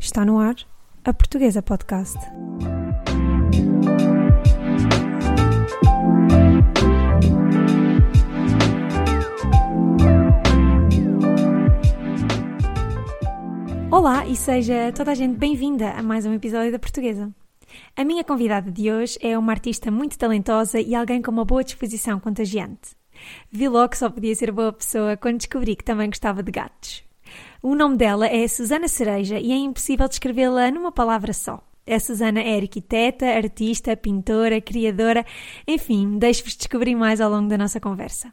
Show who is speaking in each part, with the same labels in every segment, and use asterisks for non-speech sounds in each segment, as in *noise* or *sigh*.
Speaker 1: Está no ar a Portuguesa Podcast. Olá e seja toda a gente bem-vinda a mais um episódio da Portuguesa. A minha convidada de hoje é uma artista muito talentosa e alguém com uma boa disposição contagiante. Vi logo que só podia ser boa pessoa quando descobri que também gostava de gatos. O nome dela é Susana Cereja e é impossível descrevê-la numa palavra só. A Susana é arquiteta, artista, pintora, criadora, enfim, deixo-vos descobrir mais ao longo da nossa conversa.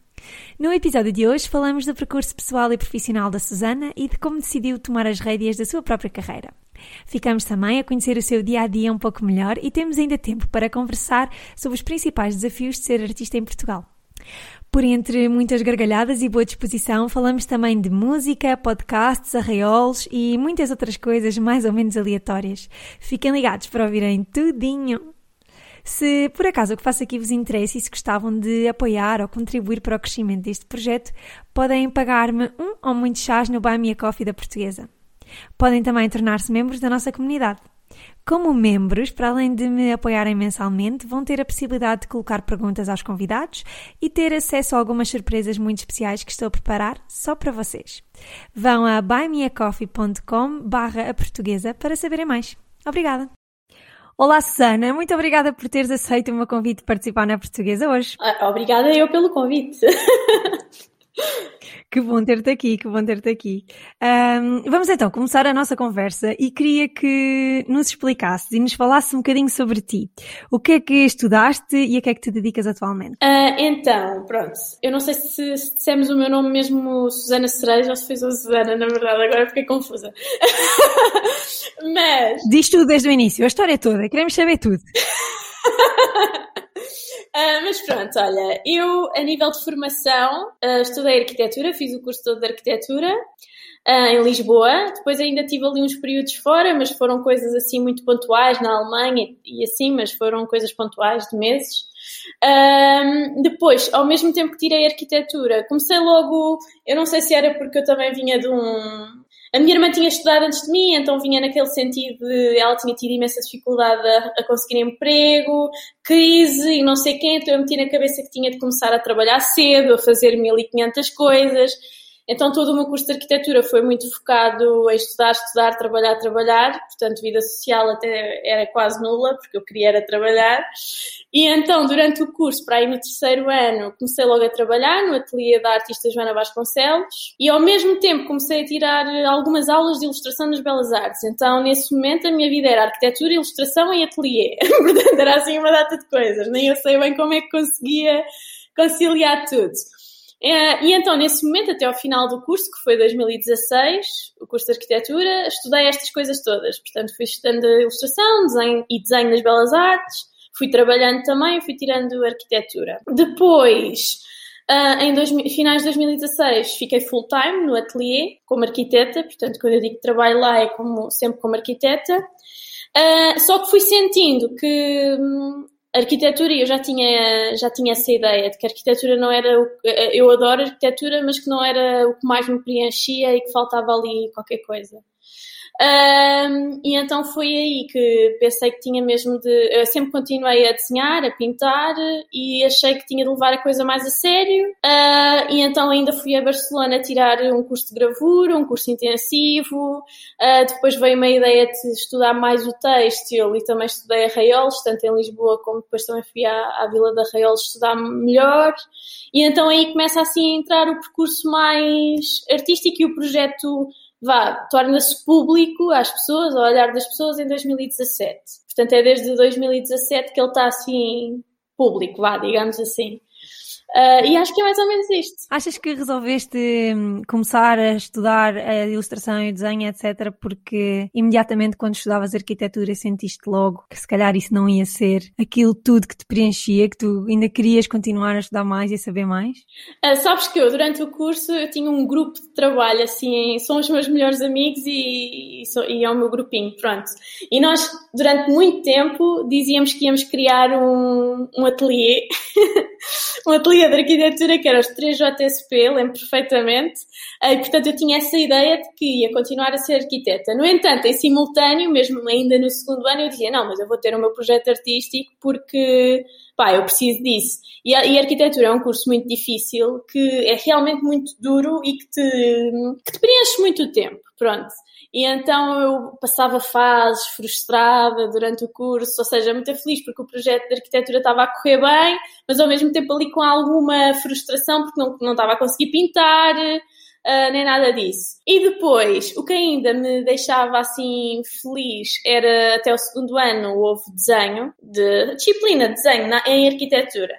Speaker 1: No episódio de hoje falamos do percurso pessoal e profissional da Susana e de como decidiu tomar as rédeas da sua própria carreira. Ficamos também a conhecer o seu dia a dia um pouco melhor e temos ainda tempo para conversar sobre os principais desafios de ser artista em Portugal. Por entre muitas gargalhadas e boa disposição, falamos também de música, podcasts, arraiolos e muitas outras coisas mais ou menos aleatórias. Fiquem ligados para ouvirem tudinho! Se por acaso o que faço aqui vos interessa e se gostavam de apoiar ou contribuir para o crescimento deste projeto, podem pagar-me um ou muitos chás no Buy Me a Coffee da Portuguesa. Podem também tornar-se membros da nossa comunidade. Como membros, para além de me apoiarem mensalmente, vão ter a possibilidade de colocar perguntas aos convidados e ter acesso a algumas surpresas muito especiais que estou a preparar só para vocês. Vão a buymeacoffee.com barra a portuguesa para saberem mais. Obrigada! Olá Susana, muito obrigada por teres aceito o meu convite de participar na portuguesa hoje.
Speaker 2: Ah, obrigada eu pelo convite. *laughs* *laughs*
Speaker 1: Que bom ter-te aqui, que bom ter-te aqui. Um, vamos então começar a nossa conversa e queria que nos explicasses e nos falasses um bocadinho sobre ti. O que é que estudaste e a que é que te dedicas atualmente?
Speaker 2: Uh, então, pronto, eu não sei se, se dissemos o meu nome mesmo Susana Cereja ou se fez a Susana, na verdade, agora fiquei confusa. *laughs* Mas.
Speaker 1: Diz tudo desde o início, a história toda, queremos saber tudo. *laughs*
Speaker 2: Uh, mas pronto, olha, eu a nível de formação uh, estudei arquitetura, fiz o curso todo de arquitetura uh, em Lisboa, depois ainda tive ali uns períodos fora, mas foram coisas assim muito pontuais na Alemanha e assim, mas foram coisas pontuais de meses. depois, ao mesmo tempo que tirei arquitetura, comecei logo, eu não sei se era porque eu também vinha de um, a minha irmã tinha estudado antes de mim, então vinha naquele sentido de ela tinha tido imensa dificuldade a, a conseguir emprego, crise e não sei quem, então eu meti na cabeça que tinha de começar a trabalhar cedo, a fazer 1500 coisas. Então todo o meu curso de arquitetura foi muito focado em estudar, estudar, trabalhar, trabalhar. Portanto, vida social até era quase nula, porque eu queria era trabalhar. E então, durante o curso, para aí no terceiro ano, comecei logo a trabalhar no ateliê da artista Joana Vasconcelos e ao mesmo tempo comecei a tirar algumas aulas de ilustração nas Belas Artes. Então, nesse momento, a minha vida era arquitetura, ilustração e ateliê. *laughs* Portanto, era assim uma data de coisas. Nem eu sei bem como é que conseguia conciliar tudo. É, e então, nesse momento, até ao final do curso, que foi 2016, o curso de arquitetura, estudei estas coisas todas. Portanto, fui estudando ilustração desenho, e desenho nas belas artes, fui trabalhando também, fui tirando arquitetura. Depois, uh, em dois, finais de 2016, fiquei full-time no ateliê como arquiteta. Portanto, quando eu digo que trabalho lá, é como, sempre como arquiteta. Uh, só que fui sentindo que hum, arquitetura, eu já tinha, já tinha essa ideia de que a arquitetura não era. O, eu adoro arquitetura, mas que não era o que mais me preenchia e que faltava ali qualquer coisa. Um, e então foi aí que pensei que tinha mesmo de. Eu sempre continuei a desenhar, a pintar e achei que tinha de levar a coisa mais a sério. Uh, e então ainda fui a Barcelona tirar um curso de gravura, um curso intensivo. Uh, depois veio uma ideia de estudar mais o têxtil e também estudei arraiolos, tanto em Lisboa como depois também fui à, à Vila de Arraiolos estudar melhor. E então aí começa assim a entrar o percurso mais artístico e o projeto vá, torna-se público às pessoas, ao olhar das pessoas em 2017. Portanto, é desde 2017 que ele está assim público, vá, digamos assim. Uh, e acho que é mais ou menos isto.
Speaker 1: Achas que resolveste hum, começar a estudar a ilustração e o desenho, etc., porque imediatamente quando estudavas arquitetura sentiste logo que se calhar isso não ia ser aquilo tudo que te preenchia, que tu ainda querias continuar a estudar mais e saber mais?
Speaker 2: Uh, sabes que eu, durante o curso, eu tinha um grupo de trabalho, assim, são os meus melhores amigos e, e, e é o meu grupinho, pronto. E nós, durante muito tempo, dizíamos que íamos criar um, um ateliê *laughs* um ateliê de arquitetura que era os 3 JSP, lembro perfeitamente, e portanto eu tinha essa ideia de que ia continuar a ser arquiteta. No entanto, em simultâneo, mesmo ainda no segundo ano, eu dizia, não, mas eu vou ter o meu projeto artístico porque, pá, eu preciso disso. E a, e a arquitetura é um curso muito difícil, que é realmente muito duro e que te, que te preenche muito tempo, pronto. E então eu passava fases frustrada durante o curso, ou seja, muito feliz porque o projeto de arquitetura estava a correr bem, mas ao mesmo tempo ali com alguma frustração porque não, não estava a conseguir pintar, uh, nem nada disso. E depois, o que ainda me deixava assim feliz era até o segundo ano houve desenho, de disciplina de desenho na, em arquitetura.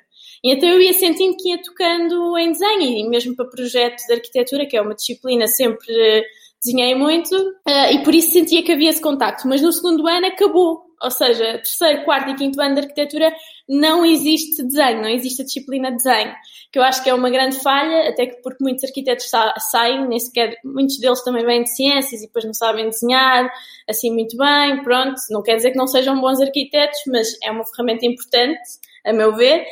Speaker 2: Então eu ia sentindo que ia tocando em desenho e mesmo para projetos de arquitetura, que é uma disciplina sempre desenhei muito uh, e por isso sentia que havia esse contacto. Mas no segundo ano acabou. Ou seja, terceiro, quarto e quinto ano de arquitetura não existe desenho, não existe a disciplina de desenho. Que eu acho que é uma grande falha, até que porque muitos arquitetos sa saem, nem sequer, muitos deles também vêm de ciências e depois não sabem desenhar assim muito bem, pronto. Não quer dizer que não sejam bons arquitetos, mas é uma ferramenta importante, a meu ver.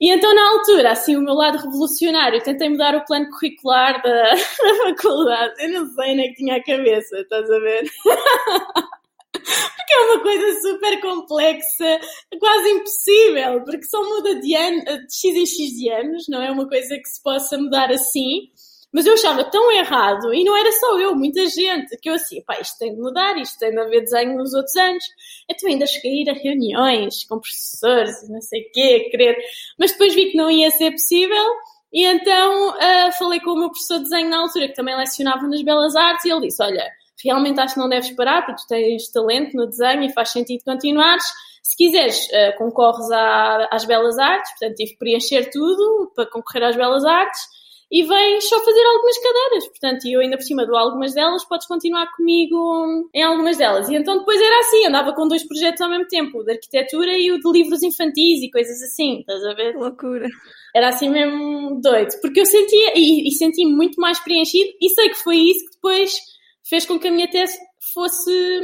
Speaker 2: E então, na altura, assim, o meu lado revolucionário, tentei mudar o plano curricular da, *laughs* da faculdade. Eu não sei nem que tinha a cabeça, estás a ver? *laughs* porque é uma coisa super complexa, quase impossível, porque só muda de, ano, de X em X de anos, não é uma coisa que se possa mudar assim. Mas eu achava tão errado, e não era só eu, muita gente, que eu assim, pá, isto tem de mudar, isto tem de haver desenho nos outros anos. Então ainda cheguei a ir a reuniões com professores e não sei o quê, a querer. Mas depois vi que não ia ser possível, e então uh, falei com o meu professor de desenho na altura, que também lecionava nas Belas Artes, e ele disse, olha, realmente acho que não deves parar, porque tu tens talento no desenho e faz sentido continuares. Se quiseres, uh, concorres à, às Belas Artes, portanto tive que preencher tudo para concorrer às Belas Artes e vens só fazer algumas cadeiras. Portanto, eu ainda por cima dou algumas delas, podes continuar comigo em algumas delas. E então depois era assim, andava com dois projetos ao mesmo tempo, o de arquitetura e o de livros infantis e coisas assim, estás a ver?
Speaker 1: Loucura.
Speaker 2: Era assim mesmo doido, porque eu sentia, e, e senti-me muito mais preenchido, e sei que foi isso que depois fez com que a minha tese fosse,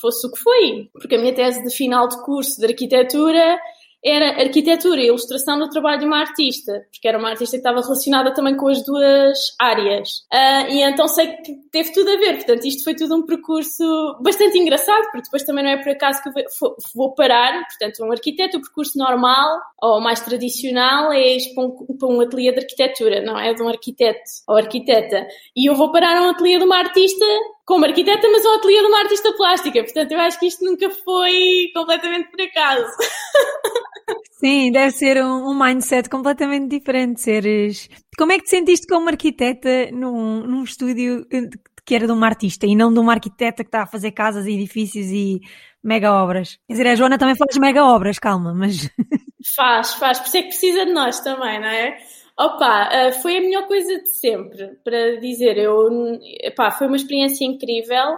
Speaker 2: fosse o que foi. Porque a minha tese de final de curso de arquitetura era arquitetura e ilustração no trabalho de uma artista, porque era uma artista que estava relacionada também com as duas áreas. Uh, e então sei que teve tudo a ver, portanto, isto foi tudo um percurso bastante engraçado, porque depois também não é por acaso que eu vou parar, portanto, um arquiteto, o percurso normal ou mais tradicional é ir para um, para um ateliê de arquitetura, não é? De um arquiteto ou arquiteta. E eu vou parar a um ateliê de uma artista como arquiteta, mas ao ateliê de uma artista plástica. Portanto, eu acho que isto nunca foi completamente por acaso. *laughs*
Speaker 1: Sim, deve ser um, um, mindset completamente diferente. Seres. Como é que te sentiste como arquiteta num, num estúdio que era de uma artista e não de uma arquiteta que está a fazer casas e edifícios e mega obras? Quer dizer, a Joana também faz mega obras, calma, mas.
Speaker 2: Faz, faz, por isso é que precisa de nós também, não é? Opa, eh, foi a melhor coisa de sempre, para dizer. Eu, epá, foi uma experiência incrível,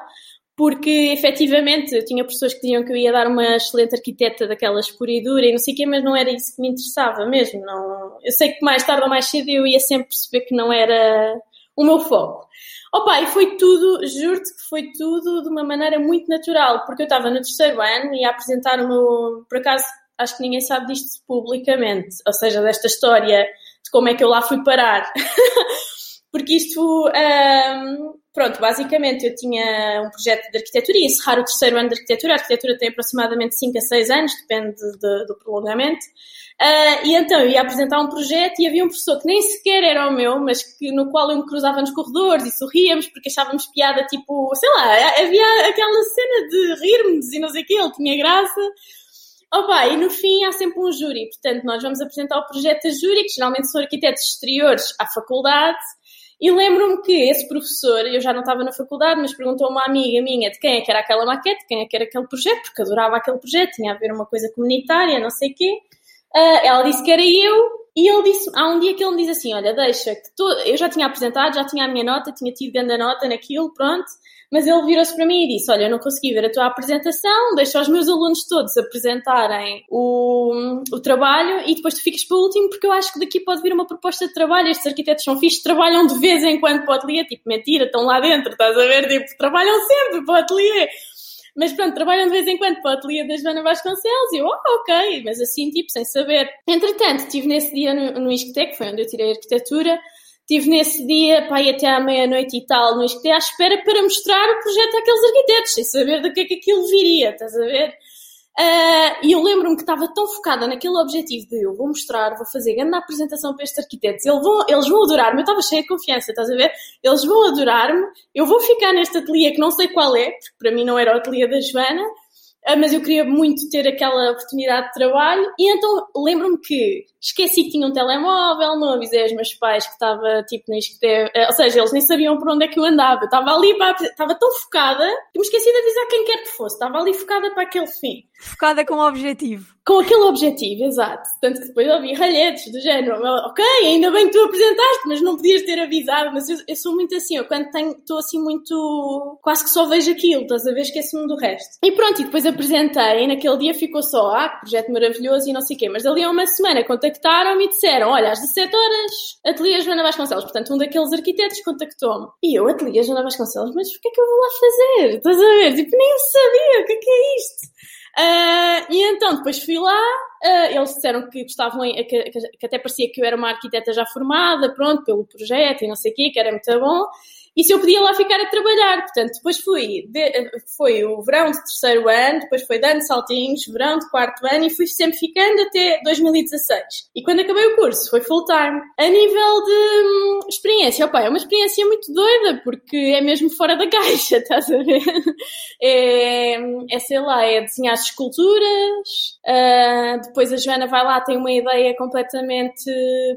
Speaker 2: porque efetivamente eu tinha pessoas que diziam que eu ia dar uma excelente arquiteta daquelas pura e dura e não sei o quê, mas não era isso que me interessava mesmo. Não, eu sei que mais tarde ou mais cedo eu ia sempre perceber que não era o meu foco. Opa, e foi tudo, juro-te que foi tudo de uma maneira muito natural, porque eu estava no terceiro ano e ia apresentar o meu, por acaso, acho que ninguém sabe disto publicamente, ou seja, desta história de como é que eu lá fui parar. *laughs* Porque isto, um, pronto, basicamente eu tinha um projeto de arquitetura e encerrar o terceiro ano de arquitetura. A arquitetura tem aproximadamente 5 a 6 anos, depende de, do prolongamento. Uh, e então eu ia apresentar um projeto e havia um professor que nem sequer era o meu, mas que, no qual eu me cruzava nos corredores e sorríamos porque achávamos piada, tipo, sei lá, havia aquela cena de rirmos e não sei o que, ele tinha graça. Opa, e no fim há sempre um júri, portanto nós vamos apresentar o projeto a júri, que geralmente são arquitetos exteriores à faculdade, e lembro-me que esse professor, eu já não estava na faculdade, mas perguntou a uma amiga minha de quem é que era aquela maquete, quem é que era aquele projeto, porque adorava aquele projeto, tinha a ver uma coisa comunitária, não sei o quê. Uh, ela disse que era eu, e ele disse, há um dia que ele me diz assim, olha, deixa, que eu já tinha apresentado, já tinha a minha nota, tinha tido grande nota naquilo, pronto, mas ele virou-se para mim e disse: Olha, eu não consegui ver a tua apresentação, deixa os meus alunos todos apresentarem o, o trabalho e depois tu ficas para o último, porque eu acho que daqui pode vir uma proposta de trabalho. Estes arquitetos são fixos, trabalham de vez em quando para o ateliê, tipo, mentira, estão lá dentro, estás a ver? Tipo, trabalham sempre para o ateliê. Mas pronto, trabalham de vez em quando para o ateliê da Joana Vasconcelos e eu, oh, ok, mas assim, tipo, sem saber. Entretanto, estive nesse dia no, no ISCTE, que foi onde eu tirei arquitetura, Estive nesse dia, pá, até à meia-noite e tal, no ISCTE, à espera para mostrar o projeto àqueles arquitetos, sem saber do que é que aquilo viria, estás a ver? Uh, e eu lembro-me que estava tão focada naquele objetivo de eu vou mostrar, vou fazer grande apresentação para estes arquitetos, eles vão, eles vão adorar-me, eu estava cheia de confiança, estás a ver? Eles vão adorar-me, eu vou ficar neste ateliê que não sei qual é, porque para mim não era o ateliê da Joana, uh, mas eu queria muito ter aquela oportunidade de trabalho, e então lembro-me que esqueci que tinha um telemóvel, não avisei aos meus pais que estava tipo no isqueté, eh, ou seja, eles nem sabiam por onde é que eu andava. Eu estava ali, para, estava tão focada que me esqueci de avisar quem quer que fosse. Estava ali focada para aquele fim.
Speaker 1: Focada com o objetivo.
Speaker 2: Com aquele objetivo, exato. Tanto que depois ouvi ralhetes do género, ok, ainda bem que tu apresentaste, mas não podias ter avisado. Mas eu, eu sou muito assim, eu quando tenho, estou assim muito, quase que só vejo aquilo, estás a ver, esqueço-me do resto. E pronto, e depois apresentei, e naquele dia ficou só, ah, que projeto maravilhoso e não sei o quê. Mas dali a uma semana contactaram-me e disseram, olha, às 17 horas, Ateliê Joana Vasconcelos. Portanto, um daqueles arquitetos contactou-me. E eu, Ateliê Joana Vasconcelos, mas o que é que eu vou lá fazer? Estás a ver? Tipo, nem eu sabia, o que é que é isto? Uh, e então, depois fui lá, uh, eles disseram que gostavam, que, que, até parecia que eu era uma arquiteta já formada, pronto, pelo projeto e não sei o quê, que era muito bom e se eu podia lá ficar a trabalhar. Portanto, depois fui, de, foi o verão de terceiro ano, depois foi dando saltinhos, verão de quarto ano e fui sempre ficando até 2016. E quando acabei o curso, foi full time. A nível de hum, experiência, opa, é uma experiência muito doida, porque é mesmo fora da *laughs* caixa, estás a ver? É, é sei lá, é desenhar esculturas, uh, depois a Joana vai lá, tem uma ideia completamente,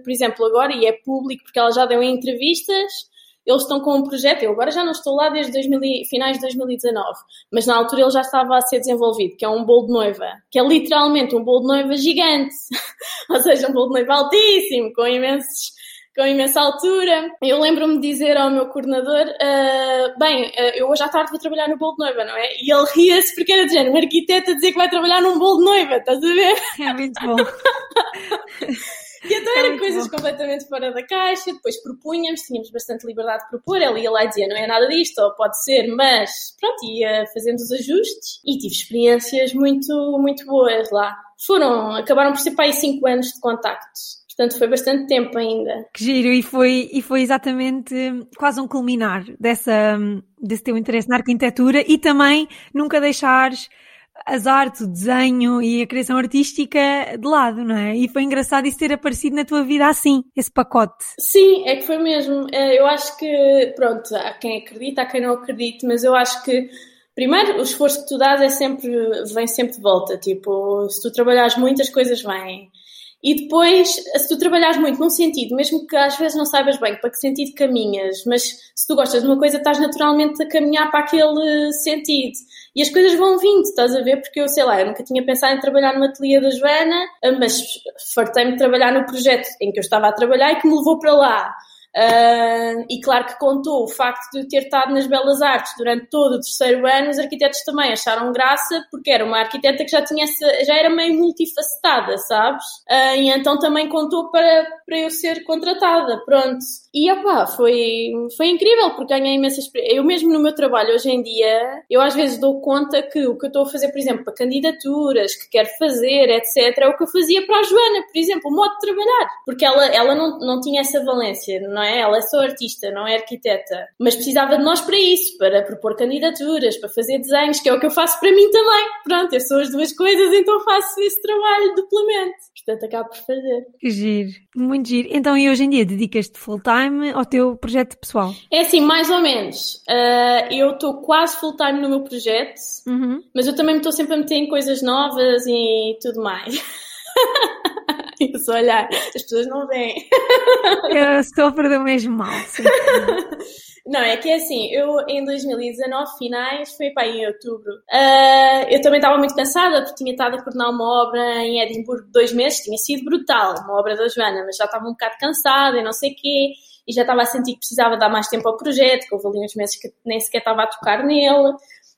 Speaker 2: por exemplo, agora, e é público porque ela já deu entrevistas, eles estão com um projeto, eu agora já não estou lá desde 2000, finais de 2019, mas na altura ele já estava a ser desenvolvido, que é um bolo de noiva, que é literalmente um bolo de noiva gigante, *laughs* ou seja, um bolo de noiva altíssimo, com imensos com imensa altura. Eu lembro-me de dizer ao meu coordenador: uh, Bem, uh, eu hoje à tarde vou trabalhar no bolo de noiva, não é? E ele ria-se porque era de género, um arquiteto a dizer que vai trabalhar num bolo de noiva, estás a ver?
Speaker 1: É muito bom. *laughs*
Speaker 2: E então eram coisas bom. completamente fora da caixa, depois propunhamos, tínhamos bastante liberdade de propor, ela ia lá e dizia não é nada disto, ou pode ser, mas pronto, ia fazendo os ajustes e tive experiências muito, muito boas lá. Foram, acabaram por ser para aí 5 anos de contactos. Portanto, foi bastante tempo ainda.
Speaker 1: Que giro, e foi, e foi exatamente quase um culminar dessa, desse teu interesse na arquitetura e também nunca deixares as artes, o desenho e a criação artística de lado, não é? E foi engraçado isso ter aparecido na tua vida assim, esse pacote.
Speaker 2: Sim, é que foi mesmo. É, eu acho que, pronto, há quem acredita, há quem não acredite, mas eu acho que Primeiro, o esforço que tu dás é sempre, vem sempre de volta. Tipo, se tu trabalhares muitas coisas vêm. E depois, se tu trabalhares muito num sentido, mesmo que às vezes não saibas bem para que sentido caminhas, mas se tu gostas de uma coisa, estás naturalmente a caminhar para aquele sentido. E as coisas vão vindo, estás a ver? Porque eu, sei lá, eu nunca tinha pensado em trabalhar no ateliê da Joana, mas fartei-me de trabalhar no projeto em que eu estava a trabalhar e que me levou para lá. Uh, e claro que contou o facto de eu ter estado nas Belas Artes durante todo o terceiro ano, os arquitetos também acharam graça, porque era uma arquiteta que já tinha já era meio multifacetada, sabes? Uh, e então também contou para, para eu ser contratada, pronto. E opá, foi, foi incrível, porque ganhei imensa experiência. Eu mesmo no meu trabalho hoje em dia, eu às vezes dou conta que o que eu estou a fazer, por exemplo, para candidaturas, que quero fazer, etc., é o que eu fazia para a Joana, por exemplo, o modo de trabalhar. Porque ela, ela não, não tinha essa valência, não é? Ela é só artista, não é arquiteta. Mas precisava de nós para isso, para propor candidaturas, para fazer desenhos, que é o que eu faço para mim também. Pronto, eu sou as duas coisas, então faço esse trabalho duplamente. Portanto, acabo por fazer.
Speaker 1: Que giro, giro. Então, e hoje em dia dedicas-te full time ao teu projeto pessoal?
Speaker 2: É assim, mais ou menos. Uh, eu estou quase full time no meu projeto, uhum. mas eu também me estou sempre a meter em coisas novas e tudo mais. *laughs* Isso, olhar, as pessoas não veem.
Speaker 1: Eu sofro do mesmo mal. Sim. *laughs*
Speaker 2: Não, é que é assim, eu em 2019, finais, foi para em outubro, uh, eu também estava muito cansada porque tinha estado a coordenar uma obra em Edimburgo dois meses, tinha sido brutal, uma obra da Joana, mas já estava um bocado cansada e não sei o quê, e já estava a sentir que precisava dar mais tempo ao projeto, que houve ali uns meses que nem sequer estava a tocar nele.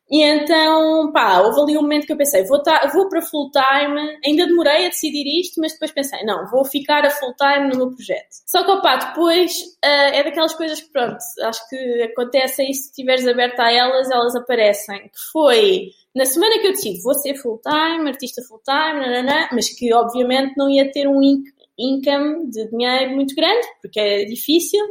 Speaker 2: E então, pá, houve ali um momento que eu pensei, vou, vou para full time, ainda demorei a decidir isto, mas depois pensei, não, vou ficar a full time no meu projeto. Só que, opá, depois uh, é daquelas coisas que, pronto, acho que acontecem e se estiveres aberta a elas, elas aparecem. Que foi na semana que eu decidi, vou ser full time, artista full time, nanana, mas que obviamente não ia ter um income de dinheiro muito grande, porque é difícil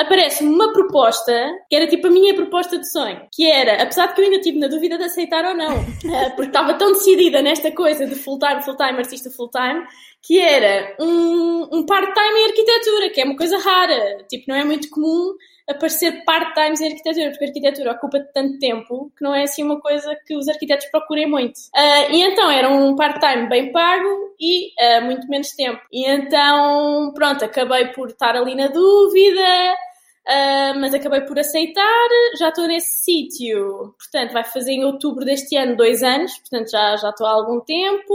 Speaker 2: aparece-me uma proposta que era tipo a minha proposta de sonho, que era, apesar de que eu ainda tive na dúvida de aceitar ou não, *laughs* eh, porque estava tão decidida nesta coisa de full-time, full-time, artista full-time, que era um, um part-time em arquitetura, que é uma coisa rara, tipo, não é muito comum aparecer part-time em arquitetura, porque a arquitetura ocupa tanto tempo que não é assim uma coisa que os arquitetos procurem muito. Uh, e então era um part-time bem pago e uh, muito menos tempo. E então, pronto, acabei por estar ali na dúvida, Uh, mas acabei por aceitar, já estou nesse sítio, portanto vai fazer em outubro deste ano dois anos, portanto já, já estou há algum tempo,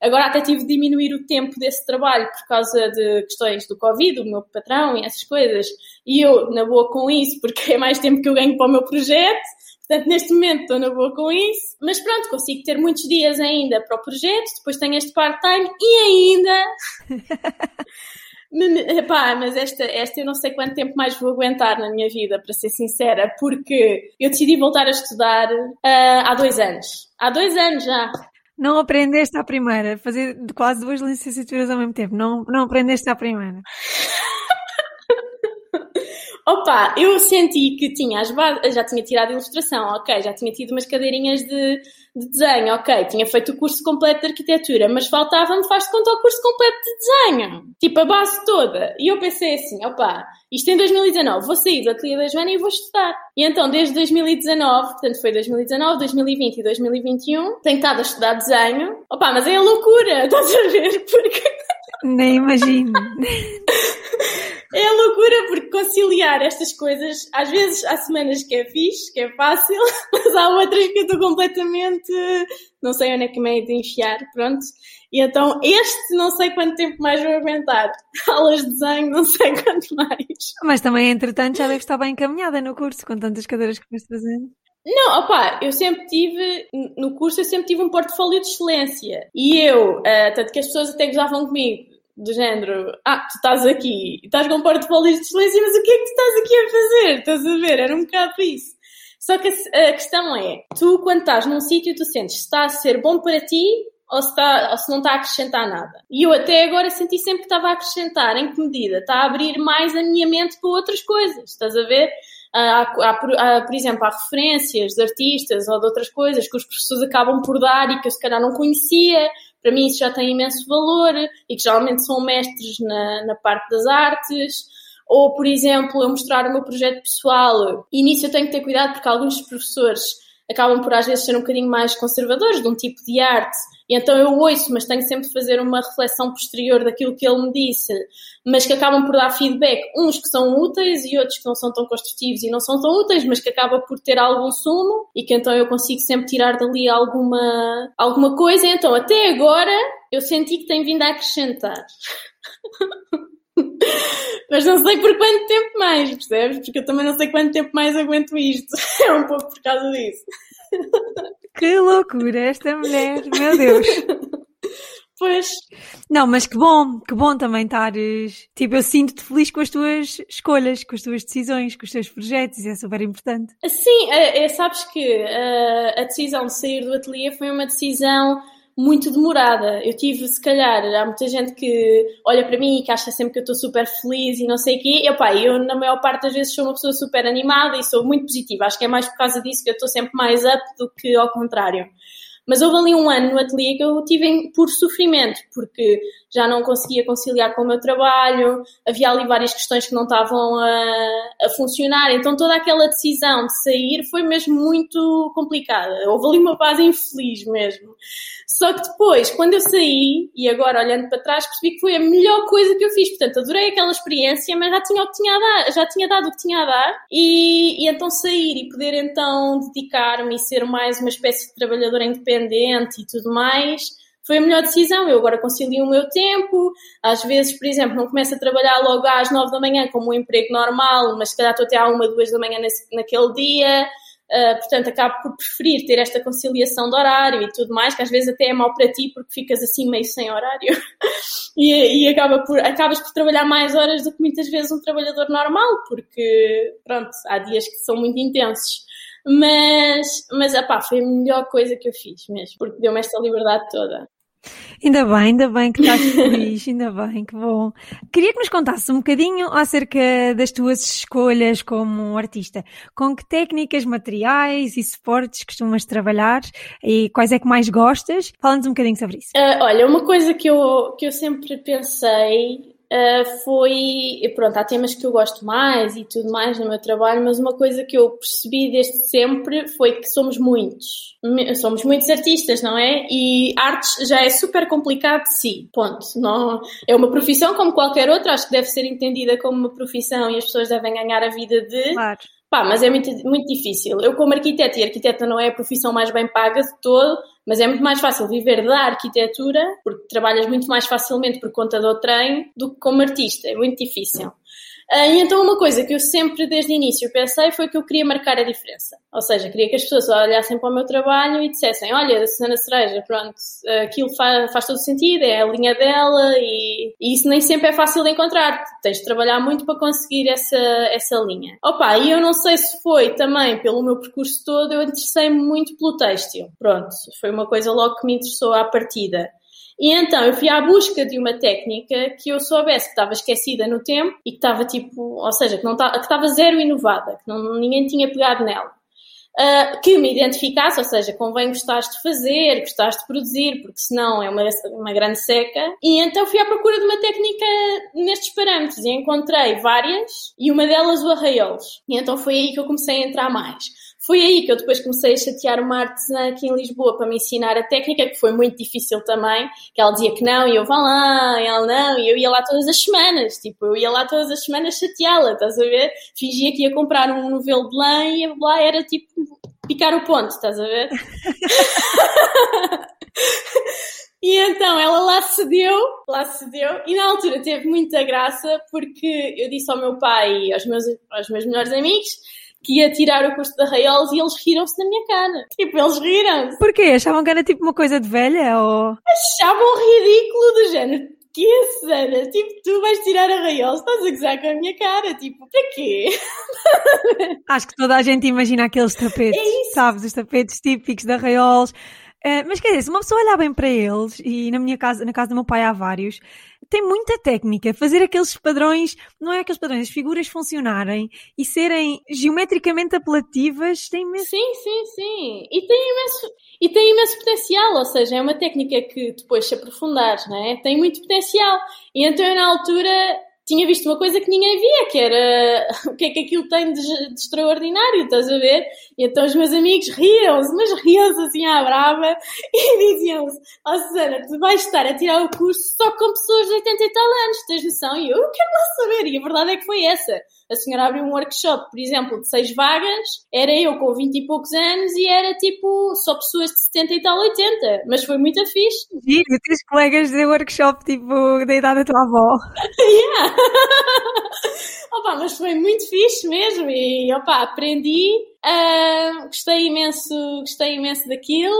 Speaker 2: agora até tive de diminuir o tempo desse trabalho por causa de questões do Covid, do meu patrão e essas coisas, e eu na boa com isso, porque é mais tempo que eu ganho para o meu projeto, portanto neste momento estou na boa com isso, mas pronto, consigo ter muitos dias ainda para o projeto, depois tenho este part-time e ainda... *laughs* Epá, mas esta, esta eu não sei quanto tempo mais vou aguentar na minha vida, para ser sincera, porque eu decidi voltar a estudar uh, há dois anos. Há dois anos já.
Speaker 1: Não aprendeste à primeira, fazer quase duas licenciaturas ao mesmo tempo. Não, não aprendeste à primeira.
Speaker 2: Opa, eu senti que tinha as bases, já tinha tirado ilustração, ok, já tinha tido umas cadeirinhas de, de desenho, ok, tinha feito o curso completo de arquitetura, mas faltava-me, faz de conta, o curso completo de desenho, tipo a base toda. E eu pensei assim, opa, isto em 2019, vou sair do ateliê da Joana e vou estudar. E então, desde 2019, portanto foi 2019, 2020 e 2021, tenho estado a estudar desenho. Opa, mas é a loucura, *laughs* estás a ver? Porque...
Speaker 1: Nem imagino. *laughs*
Speaker 2: É loucura porque conciliar estas coisas, às vezes há semanas que é fixe, que é fácil, *laughs* mas há outras que eu estou completamente, não sei onde é que me é de enfiar, pronto. E então este não sei quanto tempo mais vou aguentar. *laughs* Aulas de desenho, não sei *laughs* quanto mais.
Speaker 1: Mas também, entretanto, já deve estar bem encaminhada no curso, com tantas cadeiras que foste fazendo.
Speaker 2: Não, opá, eu sempre tive, no curso eu sempre tive um portfólio de excelência. E eu, uh, tanto que as pessoas até gozavam comigo, do género, ah, tu estás aqui, estás com um portfólio de excelência, mas o que é que tu estás aqui a fazer? Estás a ver? Era um bocado isso. Só que a, a questão é, tu quando estás num sítio, tu sentes se está a ser bom para ti ou se, está, ou se não está a acrescentar nada. E eu até agora senti sempre que estava a acrescentar. Em que medida? Está a abrir mais a minha mente para outras coisas. Estás a ver? Há, há, há, por exemplo, há referências de artistas ou de outras coisas que os professores acabam por dar e que eu se calhar não conhecia para mim isso já tem imenso valor e que geralmente são mestres na, na parte das artes. Ou, por exemplo, eu mostrar o meu projeto pessoal. E nisso eu tenho que ter cuidado porque alguns professores acabam por às vezes ser um bocadinho mais conservadores de um tipo de arte. E então eu ouço, mas tenho sempre de fazer uma reflexão posterior daquilo que ele me disse, mas que acabam por dar feedback, uns que são úteis e outros que não são tão construtivos e não são tão úteis, mas que acaba por ter algum sumo e que então eu consigo sempre tirar dali alguma, alguma coisa. Então, até agora, eu senti que tem vindo a acrescentar. *laughs* Mas não sei por quanto tempo mais, percebes? Porque eu também não sei quanto tempo mais aguento isto. *laughs* É um pouco por causa disso.
Speaker 1: Que loucura esta mulher, meu Deus. *laughs*
Speaker 2: Pois.
Speaker 1: Não, mas que bom, que bom também estares. Tipo, eu sinto-te feliz com as tuas escolhas, com as tuas decisões, com os teus projetos, e é super importante.
Speaker 2: Sim, é, é, sabes que uh, a decisão de sair do ateliê foi uma decisão muito demorada. Eu tive, se calhar, há muita gente que olha para mim e que acha sempre que eu estou super feliz e não sei o quê. E, opa, eu, na maior parte das vezes, sou uma pessoa super animada e sou muito positiva. Acho que é mais por causa disso que eu estou sempre mais up do que ao contrário. Mas houve ali um ano no ateliê que eu tive por sofrimento, porque já não conseguia conciliar com o meu trabalho, havia ali várias questões que não estavam a, a funcionar, então toda aquela decisão de sair foi mesmo muito complicada. Houve ali uma fase infeliz mesmo. Só que depois, quando eu saí, e agora olhando para trás, percebi que foi a melhor coisa que eu fiz. Portanto, adorei aquela experiência, mas já tinha, o que tinha a dar, já tinha dado o que tinha a dar. E, e então sair e poder então dedicar-me e ser mais uma espécie de trabalhadora independente e tudo mais, foi a melhor decisão. Eu agora concilio o meu tempo. Às vezes, por exemplo, não começo a trabalhar logo às nove da manhã como um emprego normal, mas se calhar estou até à uma, duas da manhã nesse, naquele dia Uh, portanto, acabo por preferir ter esta conciliação de horário e tudo mais, que às vezes até é mau para ti porque ficas assim meio sem horário *laughs* e, e acaba por, acabas por trabalhar mais horas do que muitas vezes um trabalhador normal, porque, pronto, há dias que são muito intensos. Mas, mas, apá, foi a melhor coisa que eu fiz mesmo, porque deu-me esta liberdade toda.
Speaker 1: Ainda bem, ainda bem que estás *laughs* feliz, ainda bem, que bom. Queria que nos contasses um bocadinho acerca das tuas escolhas como artista. Com que técnicas, materiais e suportes costumas trabalhar e quais é que mais gostas? Fala-nos um bocadinho sobre isso.
Speaker 2: Uh, olha, uma coisa que eu, que eu sempre pensei Uh, foi. Pronto, há temas que eu gosto mais e tudo mais no meu trabalho, mas uma coisa que eu percebi desde sempre foi que somos muitos. Somos muitos artistas, não é? E artes já é super complicado de si. Ponto. Não, é uma profissão como qualquer outra, acho que deve ser entendida como uma profissão e as pessoas devem ganhar a vida de.
Speaker 1: Claro.
Speaker 2: Pá, mas é muito, muito difícil. Eu, como arquiteta, e arquiteta não é a profissão mais bem paga de todo, mas é muito mais fácil viver da arquitetura, porque trabalhas muito mais facilmente por conta do treino, do que como artista. É muito difícil. Uh, e então uma coisa que eu sempre desde o início pensei foi que eu queria marcar a diferença. Ou seja, queria que as pessoas olhassem para o meu trabalho e dissessem, olha, a Susana Cereja, pronto, aquilo faz, faz todo sentido, é a linha dela e, e, isso nem sempre é fácil de encontrar. Tens de trabalhar muito para conseguir essa, essa linha. Opa, e eu não sei se foi também pelo meu percurso todo, eu interessei-me muito pelo têxtil. Pronto, foi uma coisa logo que me interessou à partida. E então eu fui à busca de uma técnica que eu soubesse que estava esquecida no tempo e que estava tipo, ou seja, que, não estava, que estava zero inovada, que não, ninguém tinha pegado nela. Uh, que me identificasse, ou seja, convém gostares de fazer, gostares de produzir, porque senão é uma, uma grande seca. E então fui à procura de uma técnica nestes parâmetros e encontrei várias e uma delas o arraiolos. E então foi aí que eu comecei a entrar mais. Foi aí que eu depois comecei a chatear uma artesã aqui em Lisboa para me ensinar a técnica, que foi muito difícil também, que ela dizia que não, e eu vá lá, e ela não, e eu ia lá todas as semanas, tipo, eu ia lá todas as semanas chateá-la, estás a ver? Fingia que ia comprar um novelo de lã e lá era tipo picar o ponto, estás a ver? *laughs* E então ela lá cedeu, lá cedeu, e na altura teve muita graça porque eu disse ao meu pai e aos meus, aos meus melhores amigos que ia tirar o curso de arraiolos e eles riram-se na minha cara. Tipo, eles riram-se.
Speaker 1: Porquê? Achavam que era tipo uma coisa de velha ou...
Speaker 2: Achavam ridículo do género. Que Sana? Tipo, tu vais tirar arraiolos, estás a gozar com a minha cara. Tipo, para quê?
Speaker 1: Acho que toda a gente imagina aqueles *laughs* tapetes, é sabes? Os tapetes típicos de arraiolos. Uh, mas quer dizer, se uma pessoa olhar bem para eles, e na minha casa, na casa do meu pai há vários, tem muita técnica. Fazer aqueles padrões, não é aqueles padrões, as figuras funcionarem e serem geometricamente apelativas, tem imenso.
Speaker 2: Sim, sim, sim. E tem imenso, e tem imenso potencial, ou seja, é uma técnica que depois se aprofundares, não é? Tem muito potencial. E então eu na altura tinha visto uma coisa que ninguém via, que era *laughs* o que é que aquilo tem de, de extraordinário, estás a ver? E então os meus amigos riam-se, mas riam-se assim à brava *laughs* e diziam-se: Ó oh, Susana, tu vais estar a tirar o curso só com pessoas de 80 e tal anos, tens noção? E eu, eu quero lá saber, e a verdade é que foi essa a senhora abriu um workshop, por exemplo, de seis vagas, era eu com 20 e poucos anos e era tipo só pessoas de 70 e tal, 80. Mas foi muito fixe.
Speaker 1: Giro, tens colegas de workshop tipo da idade da tua avó. *laughs*
Speaker 2: yeah. *laughs* opa, mas foi muito fixe mesmo e opa, aprendi, uh, gostei imenso, gostei imenso daquilo.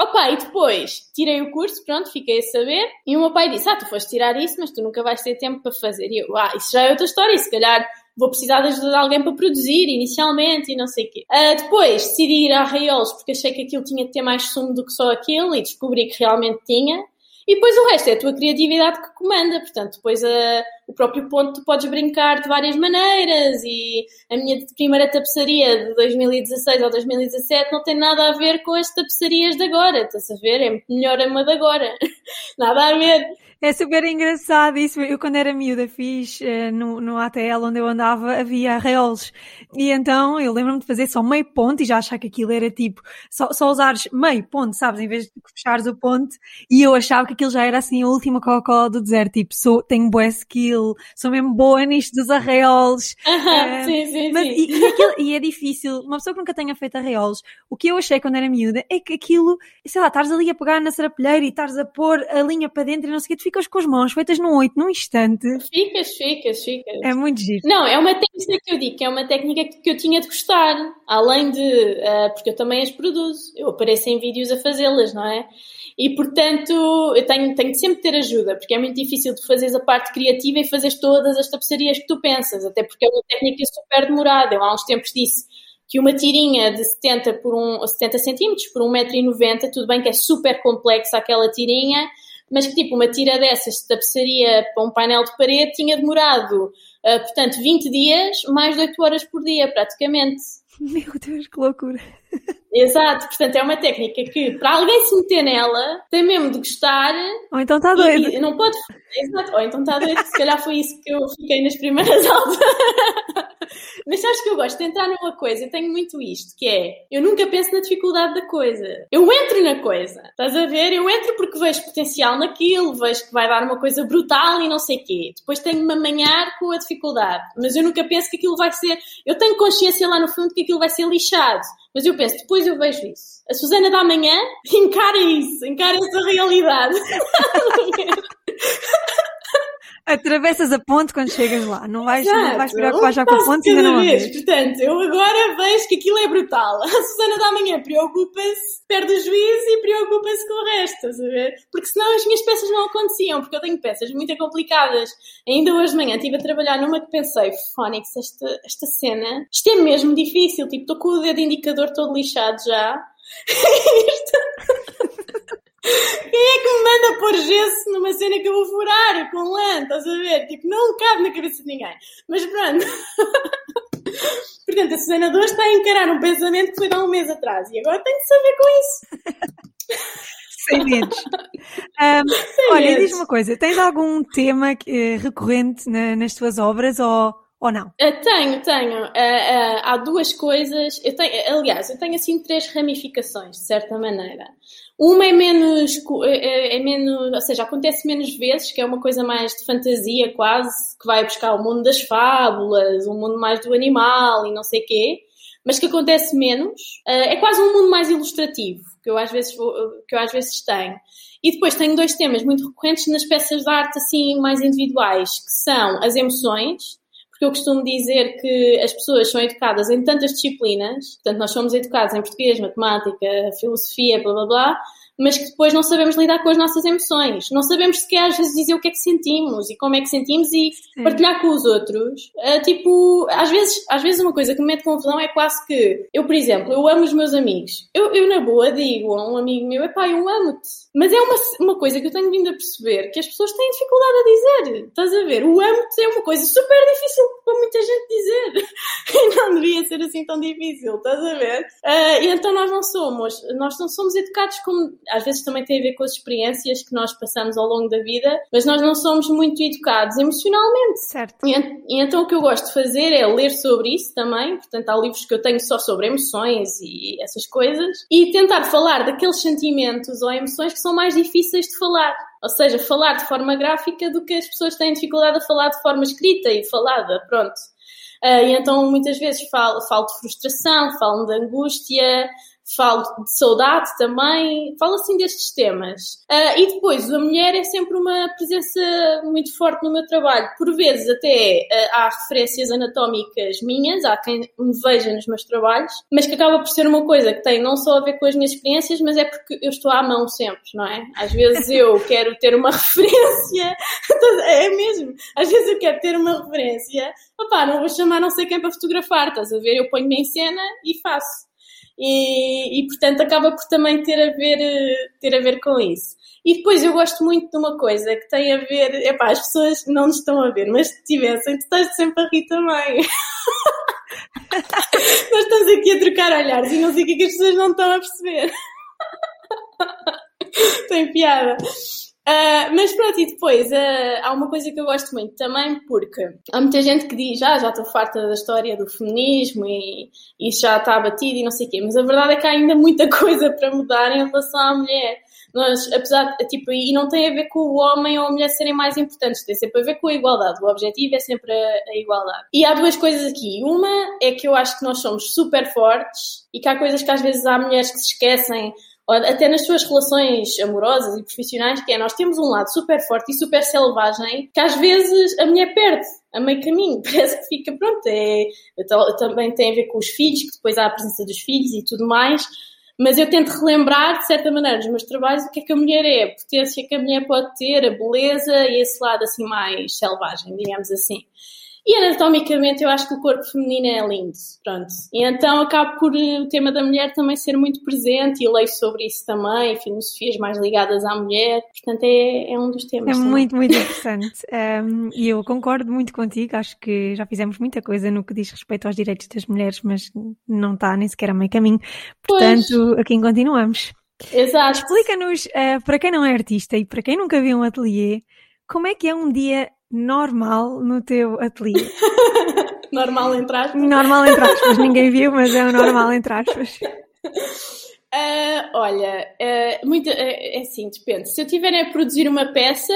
Speaker 2: Opa, e depois tirei o curso, pronto, fiquei a saber. E o meu pai disse: Ah, tu foste tirar isso, mas tu nunca vais ter tempo para fazer. E eu, ah, isso já é outra história, se calhar vou precisar de ajuda de alguém para produzir inicialmente e não sei o quê. Uh, depois decidi ir a Arraiolos porque achei que aquilo tinha de ter mais sumo do que só aquilo e descobri que realmente tinha. E depois o resto é a tua criatividade que comanda, portanto, depois a, o próprio ponto tu podes brincar de várias maneiras e a minha primeira tapeçaria de 2016 ou 2017 não tem nada a ver com as tapeçarias de agora, estás a ver? É melhor uma de agora. *laughs* nada a ver.
Speaker 1: É super engraçado isso. Eu, quando era miúda, fiz uh, no, no ATL onde eu andava, havia arraiolos. E então eu lembro-me de fazer só meio ponto e já achar que aquilo era tipo, só, só usares meio ponto, sabes? Em vez de fechares o ponto. E eu achava que aquilo já era assim a última Coca-Cola do deserto. Tipo, sou, tenho boa skill sou mesmo boa nisto dos arreolos.
Speaker 2: -huh, uh, sim, sim,
Speaker 1: mas,
Speaker 2: sim.
Speaker 1: E, e, aquilo, e, é difícil, uma pessoa que nunca tenha feito arreolos, o que eu achei quando era miúda é que aquilo, sei lá, estás ali a pegar na serapilheira e estás a pôr a linha para dentro e não sei o que, tu ficas com as mãos feitas num oito, num instante.
Speaker 2: Ficas, ficas, ficas.
Speaker 1: É muito giro.
Speaker 2: Não, é uma técnica que eu digo, que é uma técnica que eu tinha de gostar, além de, uh, porque eu também as produzo, eu apareço em vídeos a fazê-las, não é? E portanto, eu tenho, tenho de sempre ter ajuda, porque é muito difícil de fazeres a parte criativa e fazeres todas as tapeçarias que tu pensas, até porque é uma técnica super demorada. Eu há uns tempos disse que uma tirinha de 70 por um, 70 centímetros por 1,90m, tudo bem que é super complexa aquela tirinha, mas que tipo, uma tira dessas de tapeçaria para um painel de parede tinha demorado, uh, portanto, 20 dias, mais de 8 horas por dia, praticamente. *laughs*
Speaker 1: Meu Deus, que loucura!
Speaker 2: Exato, portanto é uma técnica que para alguém se meter nela tem mesmo de gostar.
Speaker 1: Ou então está doido.
Speaker 2: E, não pode. Exato, ou então está doido, se calhar foi isso que eu fiquei nas primeiras *laughs* aulas. Mas sabes que eu gosto de entrar numa coisa, eu tenho muito isto, que é eu nunca penso na dificuldade da coisa. Eu entro na coisa, estás a ver? Eu entro porque vejo potencial naquilo, vejo que vai dar uma coisa brutal e não sei o quê. Depois tenho de me amanhar com a dificuldade. Mas eu nunca penso que aquilo vai ser. Eu tenho consciência lá no fundo que aquilo vai ser lixado. Mas eu penso, depois eu vejo isso. A Susana da manhã *laughs* encara isso, encara essa realidade. *laughs*
Speaker 1: Atravessas a ponte quando chegas lá, não vais, não vais preocupar já com a ponte ainda não
Speaker 2: vez. Portanto, eu agora vejo que aquilo é brutal. A Susana da manhã preocupa-se, perde o juízo e preocupa-se com o resto, a ver? Porque senão as minhas peças não aconteciam, porque eu tenho peças muito complicadas. Ainda hoje de manhã estive a trabalhar numa que pensei, Fónix, esta, esta cena, isto é mesmo difícil, tipo, estou com o dedo indicador todo lixado já. *laughs* Quem é que me manda pôr gesso numa cena que eu vou furar com lã? Estás a ver? Tipo, não cabe na cabeça de ninguém. Mas pronto. *laughs* Portanto, a Susana 2 está a encarar um pensamento que foi de há um mês atrás e agora tem de saber com isso.
Speaker 1: Sem medos. *laughs* Um, Sem olha, diz uma coisa: tens algum tema uh, recorrente na, nas tuas obras ou ou não?
Speaker 2: Uh, tenho, tenho. Uh, uh, há duas coisas. Eu tenho, aliás, eu tenho assim três ramificações, de certa maneira. Uma é menos, é, é, menos, ou seja, acontece menos vezes, que é uma coisa mais de fantasia quase, que vai buscar o mundo das fábulas, um mundo mais do animal e não sei quê, mas que acontece menos. é quase um mundo mais ilustrativo, que eu às vezes, que eu às vezes tenho. E depois tenho dois temas muito recorrentes nas peças de arte assim mais individuais, que são as emoções, porque eu costumo dizer que as pessoas são educadas em tantas disciplinas, portanto, nós somos educados em português, matemática, filosofia, blá blá blá, mas que depois não sabemos lidar com as nossas emoções. Não sabemos sequer às vezes dizer o que é que sentimos e como é que sentimos e Sim. partilhar com os outros. Uh, tipo, às vezes, às vezes uma coisa que me mete confusão é quase que eu, por exemplo, eu amo os meus amigos. Eu, eu na boa digo a um amigo meu, epá, eu amo-te. Mas é uma, uma coisa que eu tenho vindo a perceber que as pessoas têm dificuldade a dizer. Estás a ver? O amo-te é uma coisa super difícil para muita gente dizer. *laughs* E não devia ser assim tão difícil, estás a ver? Uh, e então nós não somos, nós não somos educados como às vezes também tem a ver com as experiências que nós passamos ao longo da vida, mas nós não somos muito educados emocionalmente.
Speaker 1: Certo.
Speaker 2: E, e, então o que eu gosto de fazer é ler sobre isso também, portanto há livros que eu tenho só sobre emoções e essas coisas, e tentar falar daqueles sentimentos ou emoções que são mais difíceis de falar. Ou seja, falar de forma gráfica do que as pessoas têm dificuldade a falar de forma escrita e falada, pronto. Uh, e então muitas vezes falo, falo de frustração, falo de angústia, falo de saudade também, falo assim destes temas. Uh, e depois, a mulher é sempre uma presença muito forte no meu trabalho. Por vezes até uh, há referências anatómicas minhas, há quem me veja nos meus trabalhos, mas que acaba por ser uma coisa que tem não só a ver com as minhas experiências, mas é porque eu estou à mão sempre, não é? Às vezes eu *laughs* quero ter uma referência, *laughs* é mesmo, às vezes eu quero ter uma referência, opá, não vou chamar não sei quem para fotografar, estás a ver? Eu ponho-me em cena e faço e, e portanto acaba por também ter a ver, eh, ter a ver com isso. E depois eu gosto muito de uma coisa que tem a ver, epá, as pessoas não nos estão a ver, mas se tivessem, tu estás sempre a rir também. *laughs* Nós estamos aqui a trocar olhares e não sei o que, é que as pessoas não estão a perceber. *laughs* tem piada. Uh, mas pronto, e depois uh, há uma coisa que eu gosto muito também, porque há muita gente que diz, ah, já estou farta da história do feminismo e isso já está batido e não sei o quê, mas a verdade é que há ainda muita *laughs* coisa para mudar em relação à mulher. Nós, apesar de, tipo, e não tem a ver com o homem ou a mulher serem mais importantes, tem sempre a ver com a igualdade. O objetivo é sempre a, a igualdade. E há duas coisas aqui. Uma é que eu acho que nós somos super fortes e que há coisas que às vezes há mulheres que se esquecem até nas suas relações amorosas e profissionais, que é nós temos um lado super forte e super selvagem que às vezes a mulher perde a meio caminho. *laughs* Parece que fica, pronto, é, também tem a ver com os filhos, que depois há a presença dos filhos e tudo mais. Mas eu tento relembrar, de certa maneira, nos meus trabalhos, o que é que a mulher é, a potência que a mulher pode ter, a beleza e esse lado assim mais selvagem, digamos assim. E anatomicamente eu acho que o corpo feminino é lindo, pronto. E então acabo por eh, o tema da mulher também ser muito presente e leio sobre isso também, filosofias mais ligadas à mulher, portanto é, é um dos temas.
Speaker 1: É
Speaker 2: também.
Speaker 1: muito, muito interessante. *laughs* um, e eu concordo muito contigo, acho que já fizemos muita coisa no que diz respeito aos direitos das mulheres, mas não está nem sequer a meio caminho. Portanto, pois. aqui continuamos.
Speaker 2: Exato.
Speaker 1: Explica-nos, uh, para quem não é artista e para quem nunca viu um ateliê, como é que é um dia normal no teu ateliê? *laughs*
Speaker 2: normal entre aspas.
Speaker 1: Normal entre aspas, ninguém viu, mas é o normal entre aspas.
Speaker 2: Uh, *laughs* olha, uh, muito, uh, é assim, depende. Se eu estiver a produzir uma peça,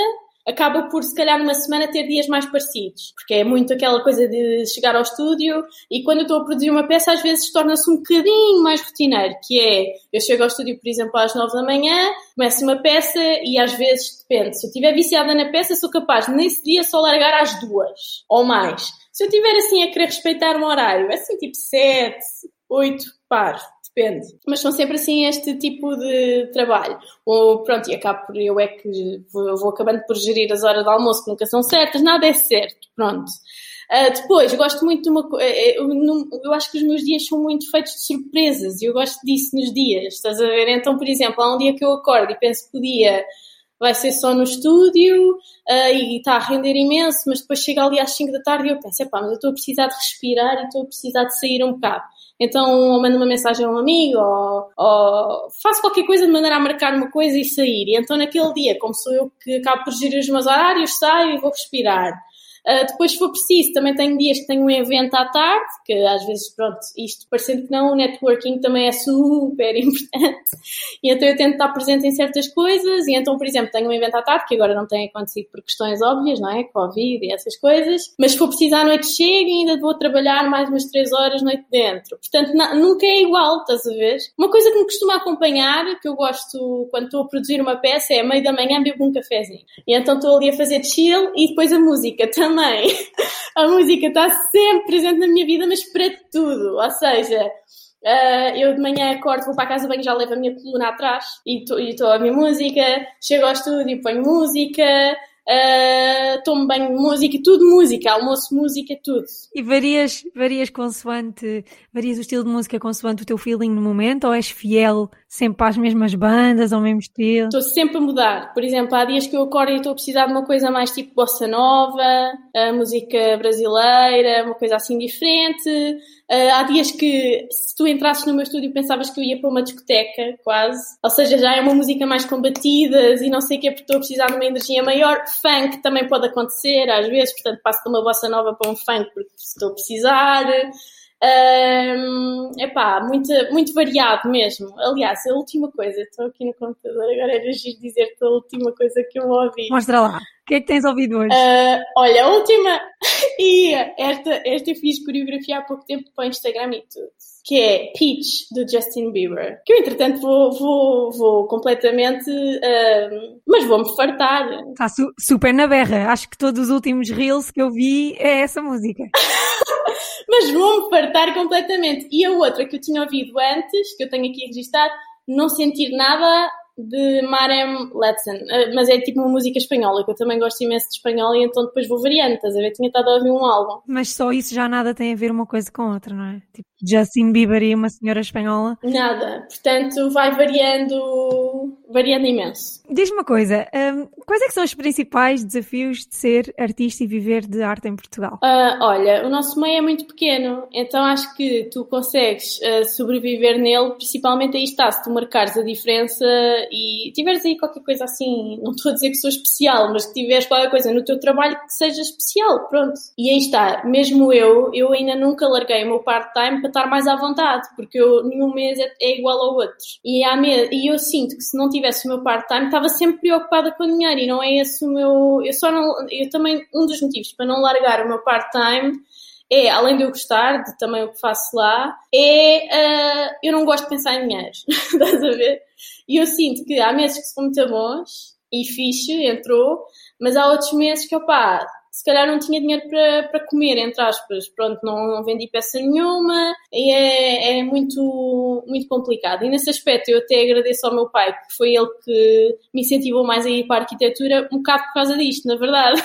Speaker 2: acaba por, se calhar, numa semana ter dias mais parecidos. Porque é muito aquela coisa de chegar ao estúdio e quando eu estou a produzir uma peça, às vezes torna-se um bocadinho mais rotineiro, que é, eu chego ao estúdio, por exemplo, às nove da manhã, começo uma peça e às vezes, depende, se eu estiver viciada na peça, sou capaz, nesse dia, só largar às duas, ou mais. Se eu estiver, assim, a querer respeitar um horário, assim, tipo sete, oito, paro depende. Mas são sempre assim este tipo de trabalho. Ou pronto, e acabo por eu é que vou, acabando por gerir as horas de almoço que nunca são certas, nada é certo, pronto. Uh, depois, gosto muito de uma coisa. Eh, eu, eu, acho que os meus dias são muito feitos de surpresas e eu gosto disso nos dias, estás a ver? Então, por exemplo, há um dia que eu acordo e penso que o dia vai ser só no estúdio uh, e está a render imenso, mas depois chega ali às 5 da tarde e eu penso, epá, mas eu estou a precisar de respirar e estou a precisar de sair um bocado. Então, ou mando uma mensagem a um amigo, ou, ou, faço qualquer coisa de maneira a marcar uma coisa e sair. E então, naquele dia, como sou eu que acabo por gerir os meus horários, saio e vou respirar. Uh, depois, se for preciso, também tenho dias que tenho um evento à tarde, que às vezes, pronto, isto parecendo que não, o networking também é super *laughs* importante. E então eu tento estar presente em certas coisas. E então, por exemplo, tenho um evento à tarde, que agora não tem acontecido por questões óbvias, não é? Covid e essas coisas. Mas se for preciso à noite chego e ainda vou trabalhar mais umas três horas noite dentro. Portanto, nunca é igual, estás a ver? Uma coisa que me costuma acompanhar, que eu gosto quando estou a produzir uma peça, é meio da manhã bebo um cafezinho. E então estou ali a fazer chill e depois a música também também. A música está sempre presente na minha vida, mas para tudo. Ou seja, uh, eu de manhã acordo, vou para a casa bem, já levo a minha coluna atrás e estou a ouvir música. Chego ao estúdio, ponho música uh, tomo banho de música, tudo música, almoço música, tudo.
Speaker 1: E varias, varias consoante, varias o estilo de música consoante o teu feeling no momento ou és fiel sempre às mesmas bandas, ao mesmo estilo?
Speaker 2: Estou sempre a mudar. Por exemplo, há dias que eu acordo e estou a precisar de uma coisa mais tipo bossa nova, música brasileira, uma coisa assim diferente. Uh, há dias que, se tu entrasses no meu estúdio, pensavas que eu ia para uma discoteca, quase. Ou seja, já é uma música mais combatida e não sei o que, porque estou a precisar de uma energia maior. Funk também pode acontecer, às vezes, portanto, passo de uma bossa nova para um funk porque estou a precisar. Um, epá, muito, muito variado mesmo. Aliás, a última coisa, estou aqui no computador, agora era giro dizer-te a última coisa que eu ouvi.
Speaker 1: Mostra lá, que é que tens ouvido hoje?
Speaker 2: Uh, olha, a última, *laughs* e esta, esta eu fiz coreografia há pouco tempo para o Instagram e tudo, que é Peach, do Justin Bieber. Que eu, entretanto, vou, vou, vou completamente, uh, mas vou-me fartar.
Speaker 1: Está su super na berra, acho que todos os últimos reels que eu vi é essa música. *laughs*
Speaker 2: mas vou-me fartar completamente. E a outra que eu tinha ouvido antes, que eu tenho aqui registado, não sentir nada de Marem Letson, eh, mas é tipo uma música espanhola, que eu também gosto imenso de espanhol e então depois vou variando, estás a ver? Tinha estado a ouvir um álbum.
Speaker 1: Mas só isso já nada tem a ver uma coisa com outra, não é? Tipo, Justin Bieber e uma senhora espanhola?
Speaker 2: Nada, portanto vai variando, variando imenso.
Speaker 1: Diz-me uma coisa, um, quais é que são os principais desafios de ser artista e viver de arte em Portugal?
Speaker 2: Uh, olha, o nosso meio é muito pequeno, então acho que tu consegues uh, sobreviver nele, principalmente aí está, se tu marcares a diferença e tiveres aí qualquer coisa assim, não estou a dizer que sou especial, mas que tiveres qualquer coisa no teu trabalho que seja especial, pronto. E aí está, mesmo eu, eu ainda nunca larguei o meu part-time para estar mais à vontade, porque eu, nenhum mês é, é igual ao outro. E, me e eu sinto que se não tivesse o meu part-time estava sempre preocupada com o dinheiro e não é esse o meu. Eu só não. Eu também. Um dos motivos para não largar o meu part-time é, além de eu gostar de também o que faço lá, é. Uh, eu não gosto de pensar em dinheiro. *laughs* Estás a ver? E eu sinto que há meses que são muito bons e fixe, entrou, mas há outros meses que, opá, se calhar não tinha dinheiro para, para comer, entre aspas. Pronto, não, vendi peça nenhuma e é, é muito, muito complicado. E nesse aspecto eu até agradeço ao meu pai, porque foi ele que me incentivou mais a ir para a arquitetura, um bocado por causa disto, na verdade.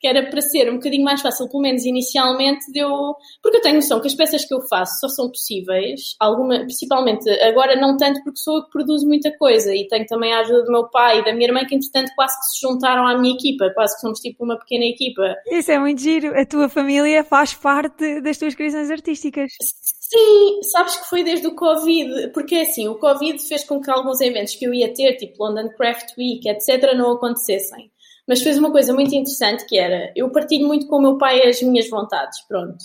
Speaker 2: Que era para ser um bocadinho mais fácil, pelo menos inicialmente, deu. Porque eu tenho noção que as peças que eu faço só são possíveis, alguma, principalmente agora não tanto porque sou eu que produzo muita coisa e tenho também a ajuda do meu pai e da minha irmã, que entretanto quase que se juntaram à minha equipa, quase que somos tipo uma pequena equipa.
Speaker 1: Isso é muito giro, a tua família faz parte das tuas criações artísticas.
Speaker 2: Sim, sabes que foi desde o Covid, porque assim, o Covid fez com que alguns eventos que eu ia ter, tipo London Craft Week, etc., não acontecessem mas fez uma coisa muito interessante que era, eu partilho muito com o meu pai as minhas vontades, pronto.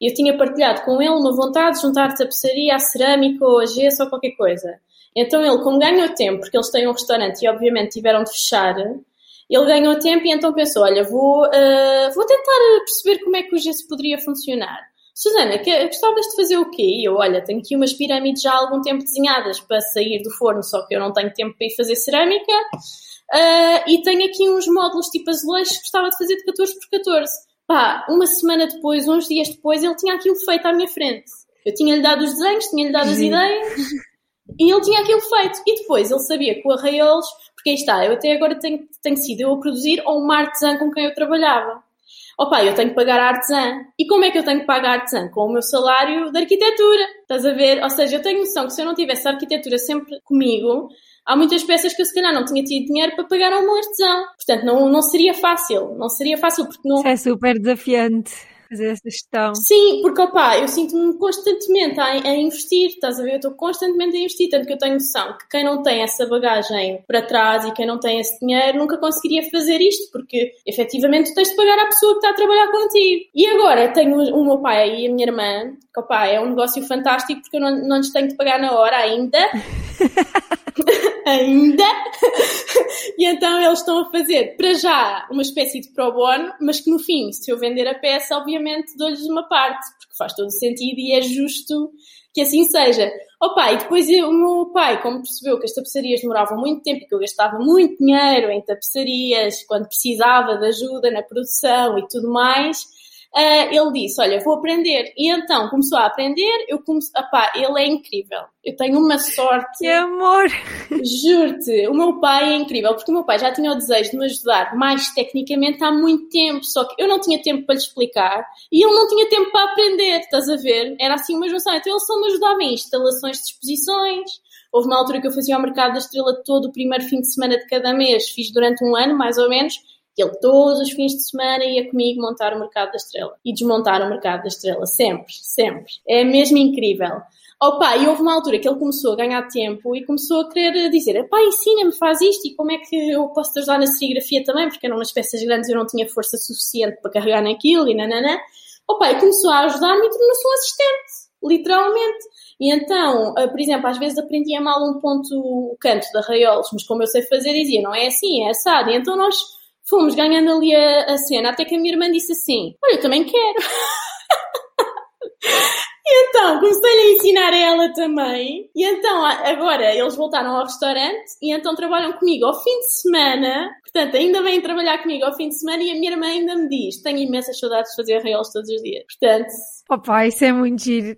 Speaker 2: Eu tinha partilhado com ele uma vontade de juntar tapeçaria, a cerâmica ou a gesso ou qualquer coisa. Então ele, como ganhou tempo, porque eles têm um restaurante e obviamente tiveram de fechar, ele ganhou tempo e então pensou, olha, vou, uh, vou tentar perceber como é que o gesso poderia funcionar. Susana, que, gostavas de fazer o quê? E eu, olha, tenho aqui umas pirâmides já há algum tempo desenhadas para sair do forno, só que eu não tenho tempo para ir fazer cerâmica. Uh, e tenho aqui uns módulos tipo azulejos que gostava de fazer de 14 por 14. Pá, uma semana depois, uns dias depois, ele tinha aquilo feito à minha frente. Eu tinha-lhe dado os desenhos, tinha-lhe dado as ideias e ele tinha aquilo feito. E depois ele sabia que o Arraiolos, porque aí está, eu até agora tenho, tenho sido eu a produzir ou uma artesã com quem eu trabalhava. Opa, eu tenho que pagar a artesã. E como é que eu tenho que pagar a artesã? Com o meu salário de arquitetura. Estás a ver? Ou seja, eu tenho noção que se eu não tivesse a arquitetura sempre comigo, há muitas peças que eu se calhar não tinha tido dinheiro para pagar a um artesão. Portanto, não, não seria fácil. Não seria fácil porque não.
Speaker 1: Isso é super desafiante fazer essa gestão.
Speaker 2: Sim, porque opá, eu sinto-me constantemente a, a, investir, estás a ver? Eu estou constantemente a investir, tanto que eu tenho noção que quem não tem essa bagagem para trás e quem não tem esse dinheiro nunca conseguiria fazer isto, porque efetivamente tu tens de pagar à pessoa que está a trabalhar contigo. E agora tenho o meu pai e a minha irmã, que opá, é um negócio fantástico porque eu não, não lhes tenho de pagar na hora ainda. *laughs* ainda. *laughs* e então eles estão a fazer, para já, uma espécie de pro bono, mas que no fim, se eu vender a peça, obviamente dou-lhes uma parte, porque faz todo sentido e é justo que assim seja. Opa, e depois eu, o meu pai, como percebeu que as tapeçarias demoravam muito tempo e que eu gastava muito dinheiro em tapeçarias quando precisava de ajuda na produção e tudo mais, uh, ele disse: Olha, vou aprender. E então começou a aprender. Eu comecei, opá, ele é incrível. Eu tenho uma sorte.
Speaker 1: Que amor!
Speaker 2: Juro-te, o meu pai é incrível, porque o meu pai já tinha o desejo de me ajudar mais tecnicamente há muito tempo, só que eu não tinha tempo para lhe explicar e ele não tinha tempo para aprender, estás a ver? Era assim uma junção. Então ele só me ajudava em instalações de exposições. Houve uma altura que eu fazia o mercado da estrela todo o primeiro fim de semana de cada mês, fiz durante um ano, mais ou menos, ele todos os fins de semana ia comigo montar o Mercado da Estrela e desmontar o Mercado da Estrela, sempre, sempre. É mesmo incrível. Opa, e houve uma altura que ele começou a ganhar tempo e começou a querer dizer: pá, ensina-me, faz isto e como é que eu posso te ajudar na serigrafia também, porque eram umas peças grandes e eu não tinha força suficiente para carregar naquilo e nananã. Opa, e começou a ajudar-me e tornou-se um assistente, literalmente. E então, eh, por exemplo, às vezes aprendia mal um ponto, o canto da raiolos, mas como eu sei fazer, dizia: não é assim, é assado. E então nós fomos ganhando ali a, a cena, até que a minha irmã disse assim: Olha, eu também quero. *laughs* E então comecei a ensinar a ela também. E então agora eles voltaram ao restaurante e então trabalham comigo ao fim de semana. Portanto, ainda vêm trabalhar comigo ao fim de semana e a minha irmã ainda me diz: tenho imensas saudades de fazer arraios todos os dias. Portanto.
Speaker 1: Opa, isso é muito giro.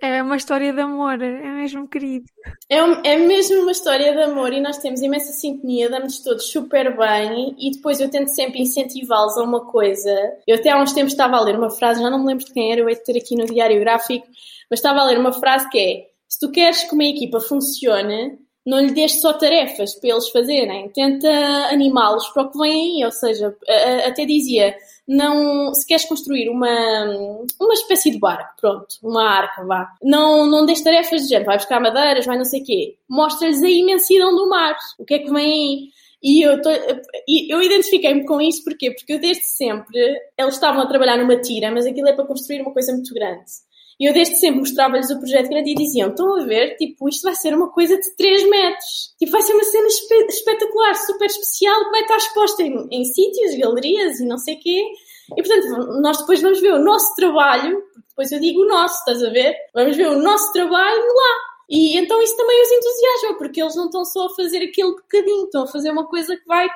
Speaker 1: É uma história de amor, é mesmo querido.
Speaker 2: É, é mesmo uma história de amor e nós temos imensa sintonia, damos todos super bem e depois eu tento sempre incentivá-los a uma coisa. Eu até há uns tempos estava a ler uma frase, já não me lembro de quem era, eu hei ter aqui no diário gráfico, mas estava a ler uma frase que é: se tu queres que uma equipa funcione, não lhe deixes só tarefas para eles fazerem, tenta animá-los para o que vem aí, ou seja, até dizia, não, se queres construir uma, uma espécie de barco, pronto, uma arca, vá, não, não deixes tarefas de género, vai buscar madeiras, vai não sei o quê, mostra-lhes a imensidão do mar, o que é que vem aí. E eu, tô, eu identifiquei-me com isso porquê? porque eu desde sempre, eles estavam a trabalhar numa tira, mas aquilo é para construir uma coisa muito grande. E eu desde sempre mostrava-lhes o projeto grande e diziam, estão a ver, tipo, isto vai ser uma coisa de 3 metros. Tipo, vai ser uma cena espe espetacular, super especial, que vai estar exposta em, em sítios, galerias e não sei quê. E portanto, nós depois vamos ver o nosso trabalho, depois eu digo o nosso, estás a ver? Vamos ver o nosso trabalho lá. E então isso também os entusiasma, porque eles não estão só a fazer aquele bocadinho, estão a fazer uma coisa que vai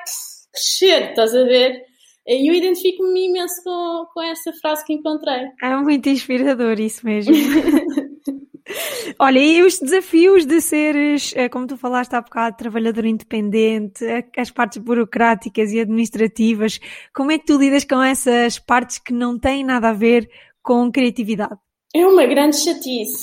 Speaker 2: crescer, estás a ver? E eu identifico-me imenso com, com essa frase que encontrei.
Speaker 1: É muito inspirador isso mesmo. *laughs* Olha, e os desafios de seres, eh, como tu falaste há bocado, trabalhador independente, as partes burocráticas e administrativas, como é que tu lidas com essas partes que não têm nada a ver com criatividade?
Speaker 2: É uma grande chatice.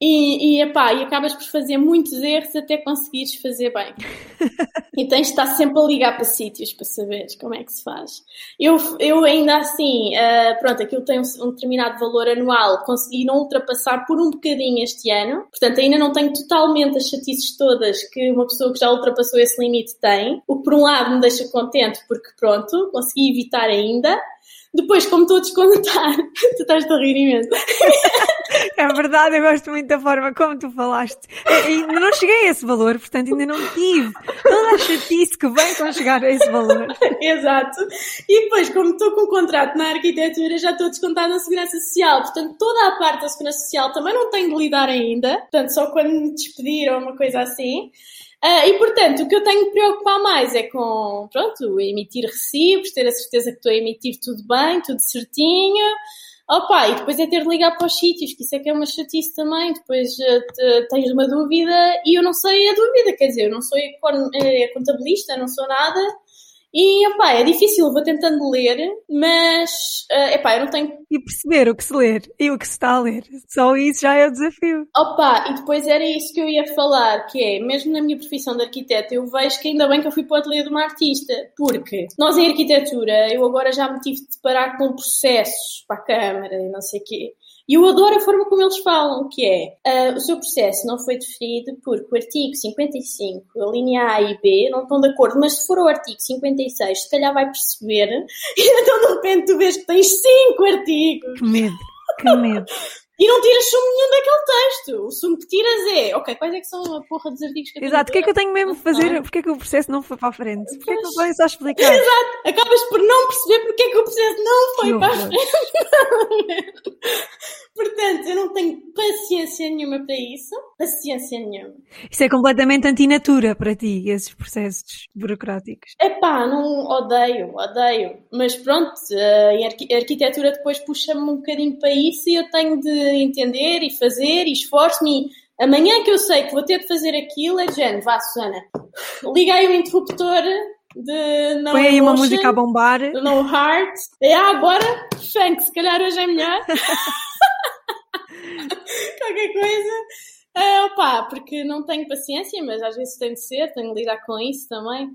Speaker 2: E, e, epá, e acabas por fazer muitos erros até conseguires fazer bem. *laughs* e tens de estar sempre a ligar para sítios para saberes como é que se faz. Eu, eu ainda assim, uh, pronto, aquilo tem um, um, determinado valor anual, consegui não ultrapassar por um bocadinho este ano. Portanto, ainda não tenho totalmente as chatices todas que uma pessoa que já ultrapassou esse limite tem. O que por um lado me deixa contente porque pronto, consegui evitar ainda. Depois, como estou a descontar, *laughs* tu estás a rir imenso.
Speaker 1: É verdade, eu gosto muito da forma como tu falaste. Ainda não cheguei a esse valor, portanto ainda não tive toda a chatice que vem com chegar a esse valor. *laughs*
Speaker 2: Exato. E depois, como estou com um contrato na arquitetura, já estou descontada na Segurança Social. Portanto, toda a parte da Segurança Social também não tenho de lidar ainda. Portanto, só quando me despedir ou uma coisa assim. Uh, e portanto, o que eu tenho de preocupar mais é com, pronto, emitir recibos, ter a certeza que estou a emitir tudo bem, tudo certinho. Opa, e depois é ter de ligar para os sítios, que isso é que é uma chatice também. Depois uh, tens uma dúvida e eu não sei a dúvida, quer dizer, eu não sou eh, contabilista, não sou nada. E, opá, é difícil, vou tentando ler, mas, uh, epá, eu não tenho...
Speaker 1: E perceber o que se ler e o que se está a ler. Só isso já é o desafio.
Speaker 2: Opa, e depois era isso que eu ia falar, que é, mesmo na minha profissão de arquiteto, eu vejo que ainda bem que eu fui para o ateliê de uma artista, porque nós em arquitetura, eu agora já me tive de deparar com processos para a Câmara e não sei o quê. E eu adoro a forma como eles falam, que é uh, o seu processo não foi definido porque o artigo 55, a linha A e B, não estão de acordo, mas se for o artigo 56, se calhar vai perceber, *laughs* e então de repente tu vês que tens cinco artigos.
Speaker 1: Que medo, que medo.
Speaker 2: E não tiras sumo nenhum daquele texto. O sumo que tiras é, ok, quais é que são a porra dos artigos que eu
Speaker 1: Exato, o que é que eu tenho mesmo de fazer? Porquê é que o processo não foi para a frente? Porquê é que não podem só explicar?
Speaker 2: Exato, acabas por não perceber porque é que o processo não foi para a frente. *laughs* Portanto, eu não tenho paciência nenhuma para isso. Paciência nenhuma.
Speaker 1: Isso é completamente antinatura para ti, esses processos burocráticos.
Speaker 2: Epá, não odeio, odeio. Mas pronto, a arquitetura depois puxa-me um bocadinho para isso e eu tenho de entender e fazer e esforço-me. Amanhã que eu sei que vou ter de fazer aquilo, é de género, vá, Susana, liga aí o interruptor de
Speaker 1: No Põe aí uma música a bombar.
Speaker 2: No Heart. É, agora, funk, se calhar hoje é melhor. *laughs* Qualquer coisa. É, opa, porque não tenho paciência, mas às vezes tem de ser, tenho de lidar com isso também.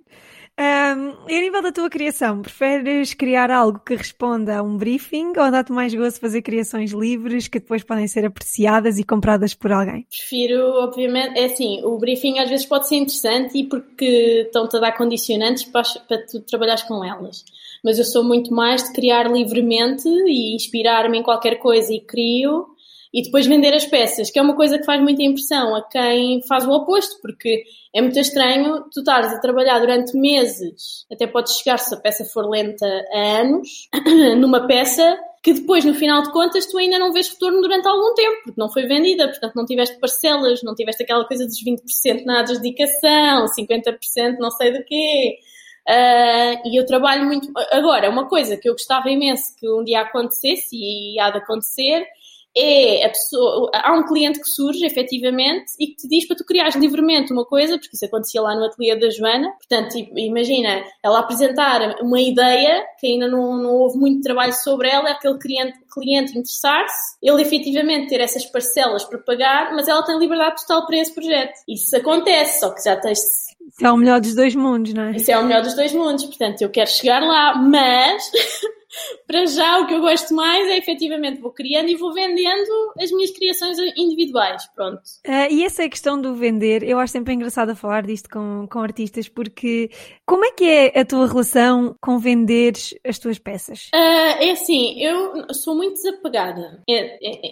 Speaker 1: Um, e a nível da tua criação, preferes criar algo que responda a um briefing ou dá-te mais gosto fazer criações livres que depois podem ser apreciadas e compradas por alguém?
Speaker 2: Prefiro, obviamente, é assim, o briefing às vezes pode ser interessante e porque estão-te a dar condicionantes para, para tu trabalhares com elas. Mas eu sou muito mais de criar livremente e inspirar-me em qualquer coisa e crio e depois vender as peças, que é uma coisa que faz muita impressão a quem faz o oposto, porque é muito estranho tu estares a trabalhar durante meses, até pode chegar, se a peça for lenta, a anos, *coughs* numa peça que depois, no final de contas, tu ainda não vês retorno durante algum tempo, porque não foi vendida, portanto não tiveste parcelas, não tiveste aquela coisa dos 20% na adjudicação, 50% não sei do quê. Uh, e eu trabalho muito. Agora, uma coisa que eu gostava imenso que um dia acontecesse, e há de acontecer, é a pessoa, há um cliente que surge efetivamente e que te diz para tu criares livremente uma coisa, porque isso acontecia lá no ateliê da Joana, portanto, imagina ela apresentar uma ideia que ainda não, não houve muito trabalho sobre ela, é aquele cliente, cliente interessar-se, ele efetivamente ter essas parcelas para pagar, mas ela tem liberdade total para esse projeto. Isso acontece, só que já tens
Speaker 1: isso é o melhor dos dois mundos, não é?
Speaker 2: Isso é o melhor dos dois mundos, portanto, eu quero chegar lá, mas *laughs* para já o que eu gosto mais é efetivamente vou criando e vou vendendo as minhas criações individuais, pronto.
Speaker 1: Uh, e essa é a questão do vender, eu acho sempre engraçado falar disto com, com artistas, porque como é que é a tua relação com vender as tuas peças?
Speaker 2: Uh, é assim, eu sou muito desapegada,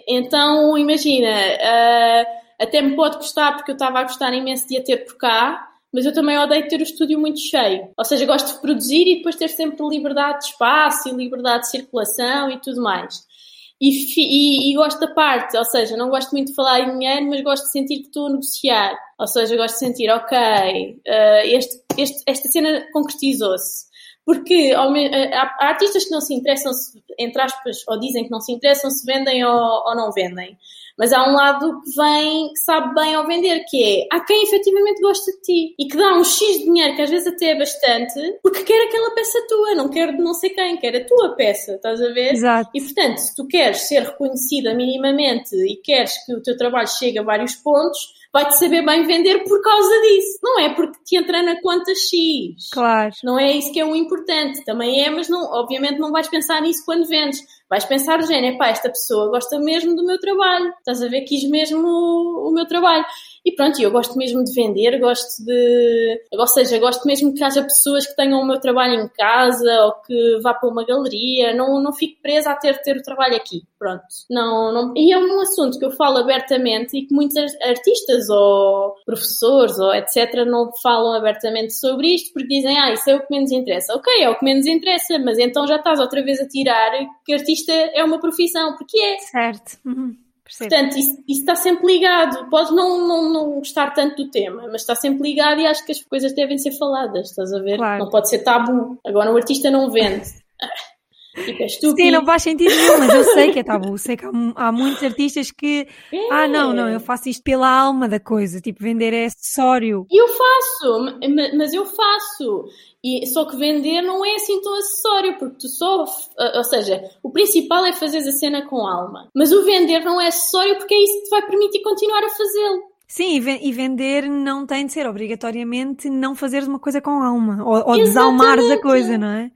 Speaker 2: então imagina, uh, até me pode gostar porque eu estava a gostar imenso de a ter por cá, mas eu também odeio ter o estúdio muito cheio. Ou seja, gosto de produzir e depois ter sempre liberdade de espaço e liberdade de circulação e tudo mais. E, e, e, gosto da parte, ou seja, não gosto muito de falar em dinheiro, mas gosto de sentir que estou a negociar. Ou seja, gosto de sentir, ok, uh, este, este, esta cena concretizou-se. Porque há, há, artistas que não se interessam, entre aspas, ou dizem que não se interessam se vendem ou, ou não vendem. Mas há um lado que vem, que sabe bem ao vender, que é há quem efetivamente gosta de ti e que dá um X de dinheiro, que às vezes até é bastante, porque quer aquela peça tua, não quer de não sei quem, quer a tua peça, estás a ver?
Speaker 1: Exato.
Speaker 2: E portanto, se tu queres ser reconhecida minimamente e queres que o teu trabalho chegue a vários pontos, vai-te saber bem vender por causa disso. Não é porque te entra na conta X.
Speaker 1: Claro.
Speaker 2: Não é isso que é o importante. Também é, mas não, obviamente não vais pensar nisso quando vendes. Vais pensar, género, pá, esta pessoa gosta mesmo do meu trabalho. Estás a ver, quis mesmo o, o meu trabalho. E pronto, eu gosto mesmo de vender, gosto de. Ou seja, gosto mesmo que haja pessoas que tenham o meu trabalho em casa ou que vá para uma galeria. Não, não fico presa a ter ter o trabalho aqui. Pronto. Não, não... E é um assunto que eu falo abertamente e que muitos artistas ou professores ou etc. não falam abertamente sobre isto porque dizem, ah, isso é o que menos interessa. Ok, é o que menos interessa, mas então já estás outra vez a tirar que artista é uma profissão, porque é.
Speaker 1: Certo. Uhum.
Speaker 2: Portanto, isso, isso, está sempre ligado. Pode não, não, não gostar tanto do tema, mas está sempre ligado e acho que as coisas devem ser faladas, estás a ver? Claro. Não pode ser tabu. Agora o artista não vende. Tipo, é
Speaker 1: Sim, não faz sentido nenhum, mas eu sei que é tabu. *laughs* Sei que há, há muitos artistas que. É. Ah, não, não, eu faço isto pela alma da coisa. Tipo, vender é acessório.
Speaker 2: Eu faço, mas eu faço. E, só que vender não é assim tão acessório, porque tu só. Ou seja, o principal é fazer a cena com alma. Mas o vender não é acessório porque é isso que te vai permitir continuar a fazê-lo.
Speaker 1: Sim, e vender não tem de ser obrigatoriamente não fazeres uma coisa com alma. Ou, ou desalmares a coisa, não é?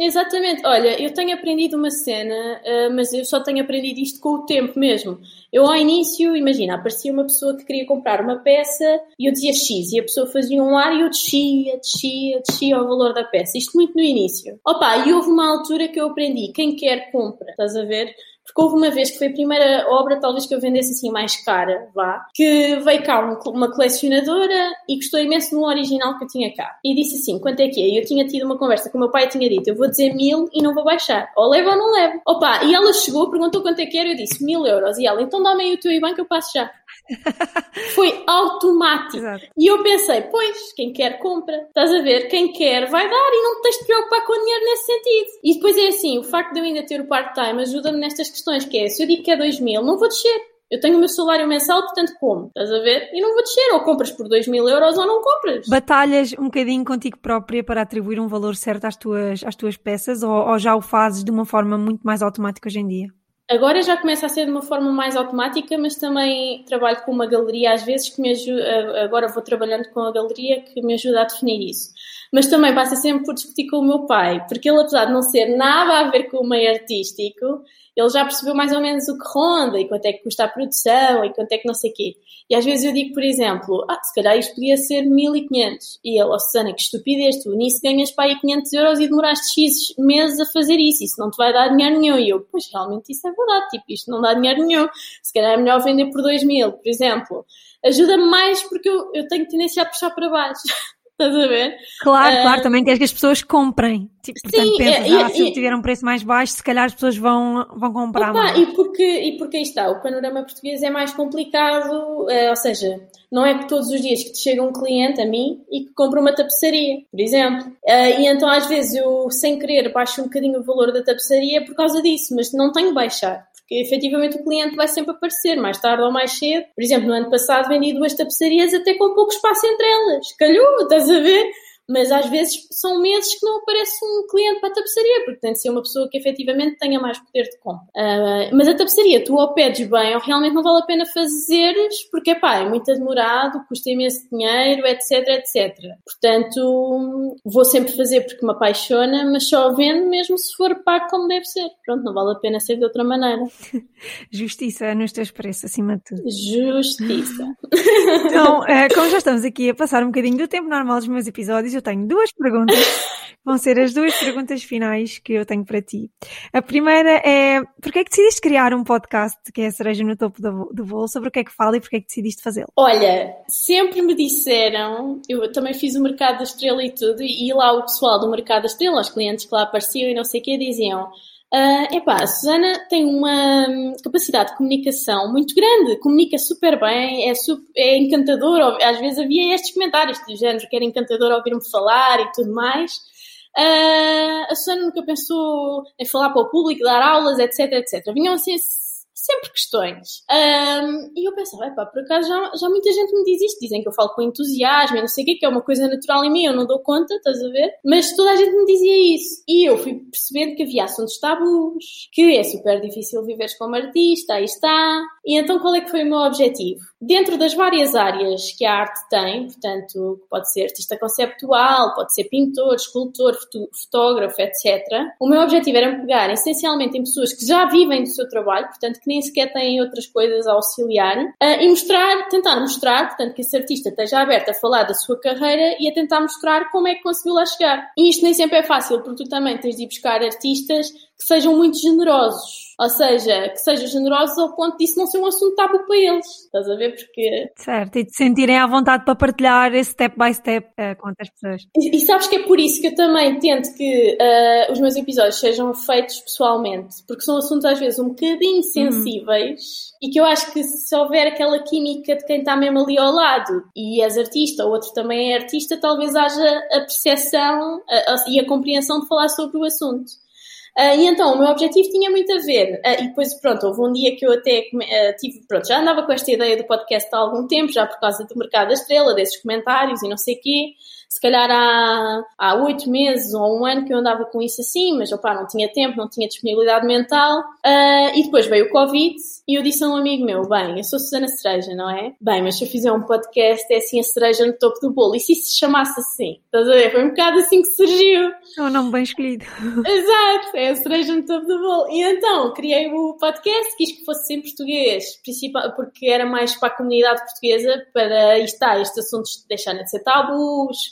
Speaker 2: Exatamente. Olha, eu tenho aprendido uma cena, uh, mas eu só tenho aprendido isto com o tempo mesmo. Eu ao início, imagina, aparecia uma pessoa que queria comprar uma peça e eu dizia X e a pessoa fazia um ar e eu descia, descia, descia o valor da peça. Isto muito no início. Opa, e houve uma altura que eu aprendi, quem quer compra, estás a ver? Houve uma vez que foi a primeira obra, talvez que eu vendesse assim mais cara, vá, que veio cá uma colecionadora e gostou imenso do original que eu tinha cá. E disse assim: quanto é que é? E eu tinha tido uma conversa com o meu pai e tinha dito: eu vou dizer mil e não vou baixar. Ou levo ou não levo. Opa, e ela chegou, perguntou quanto é que era, eu disse mil euros. E ela, então dá-me aí o teu IBAN que eu passo já. *laughs* Foi automático. Exato. E eu pensei, pois, quem quer compra. Estás a ver? Quem quer vai dar e não te tens de preocupar com o dinheiro nesse sentido. E depois é assim, o facto de eu ainda ter o part-time ajuda-me nestas questões, que é, se eu digo que é 2 mil, não vou descer. Eu tenho o meu salário mensal, portanto como? Estás a ver? E não vou descer. Ou compras por 2 mil euros ou não compras.
Speaker 1: Batalhas um bocadinho contigo própria para atribuir um valor certo às tuas, às tuas peças ou, ou já o fazes de uma forma muito mais automática hoje em dia?
Speaker 2: Agora já começa a ser de uma forma mais automática, mas também trabalho com uma galeria às vezes que me ajuda, agora vou trabalhando com a galeria que me ajuda a definir isso. Mas também passa sempre por discutir com o meu pai, porque ele apesar de não ser nada a ver com o meio artístico, ele já percebeu mais ou menos o que ronda e quanto é que custa a produção e quanto é que não sei o quê. E às vezes eu digo, por exemplo, ah, se calhar isto podia ser 1500. E ele, oh Susana, que estupidez, tu nisso ganhas para aí 500 euros e demoraste X meses a fazer isso, isso não te vai dar dinheiro nenhum. E eu, pois realmente isso é verdade, tipo, isto não dá dinheiro nenhum. Se calhar é melhor vender por 2000, por exemplo. Ajuda-me mais porque eu, eu tenho tendência a puxar para baixo. *laughs* Estás a ver?
Speaker 1: Claro, uh, claro, também queres que as pessoas comprem. Tipo, portanto, sim, pensas, é, ah, se eu tiver um preço mais baixo, se calhar as pessoas vão, vão comprar
Speaker 2: opa, mais. E porque, e porque aí está, o panorama português é mais complicado, uh, ou seja, não é que todos os dias que te chega um cliente a mim e que compra uma tapeçaria, por exemplo. Uh, e então às vezes eu, sem querer, baixo um bocadinho o valor da tapeçaria por causa disso, mas não tenho que baixar porque efetivamente o cliente vai sempre aparecer, mais tarde ou mais cedo. Por exemplo, no ano passado vendi duas tapeçarias até com pouco espaço entre elas. Calhou, estás a ver? Mas às vezes são meses que não aparece um cliente para a tapeçaria, porque tem de ser uma pessoa que efetivamente tenha mais poder de compra. Uh, mas a tapeçaria, tu ou pedes bem ou realmente não vale a pena fazeres, porque pá, é muito demorado, custa imenso dinheiro, etc, etc. Portanto, vou sempre fazer porque me apaixona, mas só vendo mesmo se for pago como deve ser. Pronto, não vale a pena ser de outra maneira. *laughs*
Speaker 1: Justiça nos teus preços, acima de tudo.
Speaker 2: Justiça. *laughs*
Speaker 1: Então, uh, como já estamos aqui a passar um bocadinho do tempo normal dos meus episódios, eu tenho duas perguntas. *laughs* Vão ser as duas perguntas finais que eu tenho para ti. A primeira é, porquê é que decidiste criar um podcast que é a cereja no topo do, do bolo? Sobre o que é que fala e porquê é que decidiste fazê-lo?
Speaker 2: Olha, sempre me disseram, eu também fiz o Mercado da Estrela e tudo, e lá o pessoal do Mercado da Estrela, os clientes que lá apareciam e não sei o que, diziam Uh, epá, a Susana tem uma hum, capacidade de comunicação muito grande, comunica super bem, é, super, é encantador. Às vezes havia estes comentários do género que era encantador ouvir-me falar e tudo mais. Uh, a Susana nunca pensou em falar para o público, dar aulas, etc, etc. Vinham assim sempre questões. Um, e eu pensava, epá, por acaso já, já muita gente me diz isto, dizem que eu falo com entusiasmo e não sei o quê, que é uma coisa natural em mim, eu não dou conta, estás a ver? Mas toda a gente me dizia isso. E eu fui percebendo que havia assuntos tabus, que é super difícil viver como artista, aí está. E então qual é que foi o meu objetivo? Dentro das várias áreas que a arte tem, portanto, pode ser artista conceptual, pode ser pintor, escultor, fotógrafo, etc. O meu objetivo era pegar essencialmente em pessoas que já vivem do seu trabalho, portanto, que nem sequer têm outras coisas a auxiliar, uh, e mostrar, tentar mostrar, portanto, que esse artista esteja aberto a falar da sua carreira e a tentar mostrar como é que conseguiu lá chegar. E isto nem sempre é fácil, porque tu também tens de ir buscar artistas que sejam muito generosos ou seja, que sejam generosos ao ponto disso não ser um assunto tabu para eles. Estás a ver? Porque.
Speaker 1: Certo, e de sentirem à vontade para partilhar esse step by step uh, com outras pessoas.
Speaker 2: E, e, sabes que é por isso que eu também tento que uh, os meus episódios sejam feitos pessoalmente, porque são assuntos às vezes um bocadinho uhum. sensíveis. Hum. E que eu acho que se houver aquela química de quem está mesmo ali ao lado e és artista, ou outro também é artista, talvez haja a percepção a, e a compreensão de falar sobre o assunto. Uh, e então, o meu objetivo tinha muito a ver. Uh, e depois, pronto, houve um dia que eu até uh, tive, pronto, já andava com esta ideia do podcast há algum tempo, já por causa do Mercado da Estrela, desses comentários e não sei o quê se calhar há, há oito meses ou um ano que eu andava com isso assim, mas opá, não tinha tempo, não tinha disponibilidade mental. Uh, e depois veio o Covid e eu disse a um amigo meu: Bem, eu sou Susana Cereja, não é? Bem, mas se eu fizer um podcast, é assim a cereja no topo do bolo. E se isso se chamasse assim? Estás a ver? Foi um bocado assim que surgiu.
Speaker 1: É um nome bem escolhido. *laughs*
Speaker 2: Exato, é a cereja no topo do bolo. E então criei o podcast, quis que fosse em português, principal, porque era mais para a comunidade portuguesa, para estar estes assuntos deixarem de ser tabus,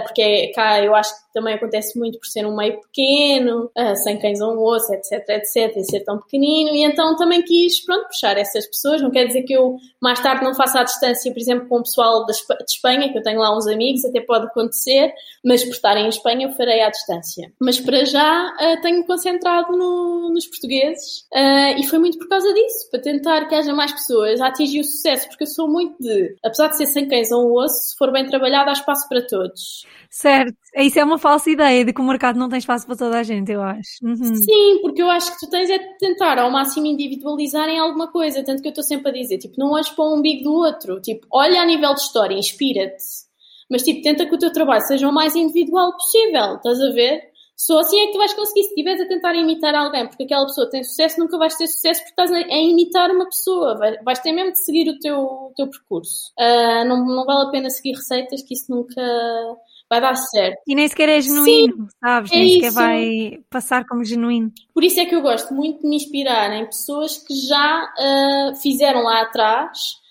Speaker 2: porque é, cá eu acho que também acontece muito por ser um meio pequeno, uh, sem cães ou um osso, etc, etc, e ser tão pequenino, e então também quis, pronto, puxar essas pessoas, não quer dizer que eu mais tarde não faça a distância, por exemplo, com o pessoal de Espanha, que eu tenho lá uns amigos, até pode acontecer, mas por estarem em Espanha eu farei à distância. Mas para já uh, tenho concentrado no, nos portugueses, e foi muito por causa disso, para tentar que haja mais pessoas a atingir o sucesso, porque eu sou muito de, apesar de ser sem cães ou um osso, se for bem trabalhado há espaço para todos.
Speaker 1: Certo, isso é uma falsa ideia de que o mercado não tem espaço para toda a gente, eu acho.
Speaker 2: Uhum. Sim, porque eu acho que tu tens é de tentar ao máximo individualizar em alguma coisa, tanto que eu estou sempre a dizer, tipo, não olhes para o umbigo do outro, tipo, olha a nível de história, inspira-te, mas tipo, tenta que o teu trabalho seja o mais individual possível, estás a ver? Só assim é que tu vais conseguir, se estiveres a tentar imitar alguém, porque aquela pessoa tem sucesso, nunca vais ter sucesso porque estás a, imitar uma pessoa, vais, vais, ter mesmo de seguir o teu, o teu percurso. Uh, não, não vale a pena seguir receitas que isso nunca vai dar certo.
Speaker 1: E nem sequer é genuíno, Sim, sabes? É nem sequer isso. vai passar como genuíno.
Speaker 2: Por isso é que eu gosto muito de me inspirar em pessoas que já uh, fizeram lá atrás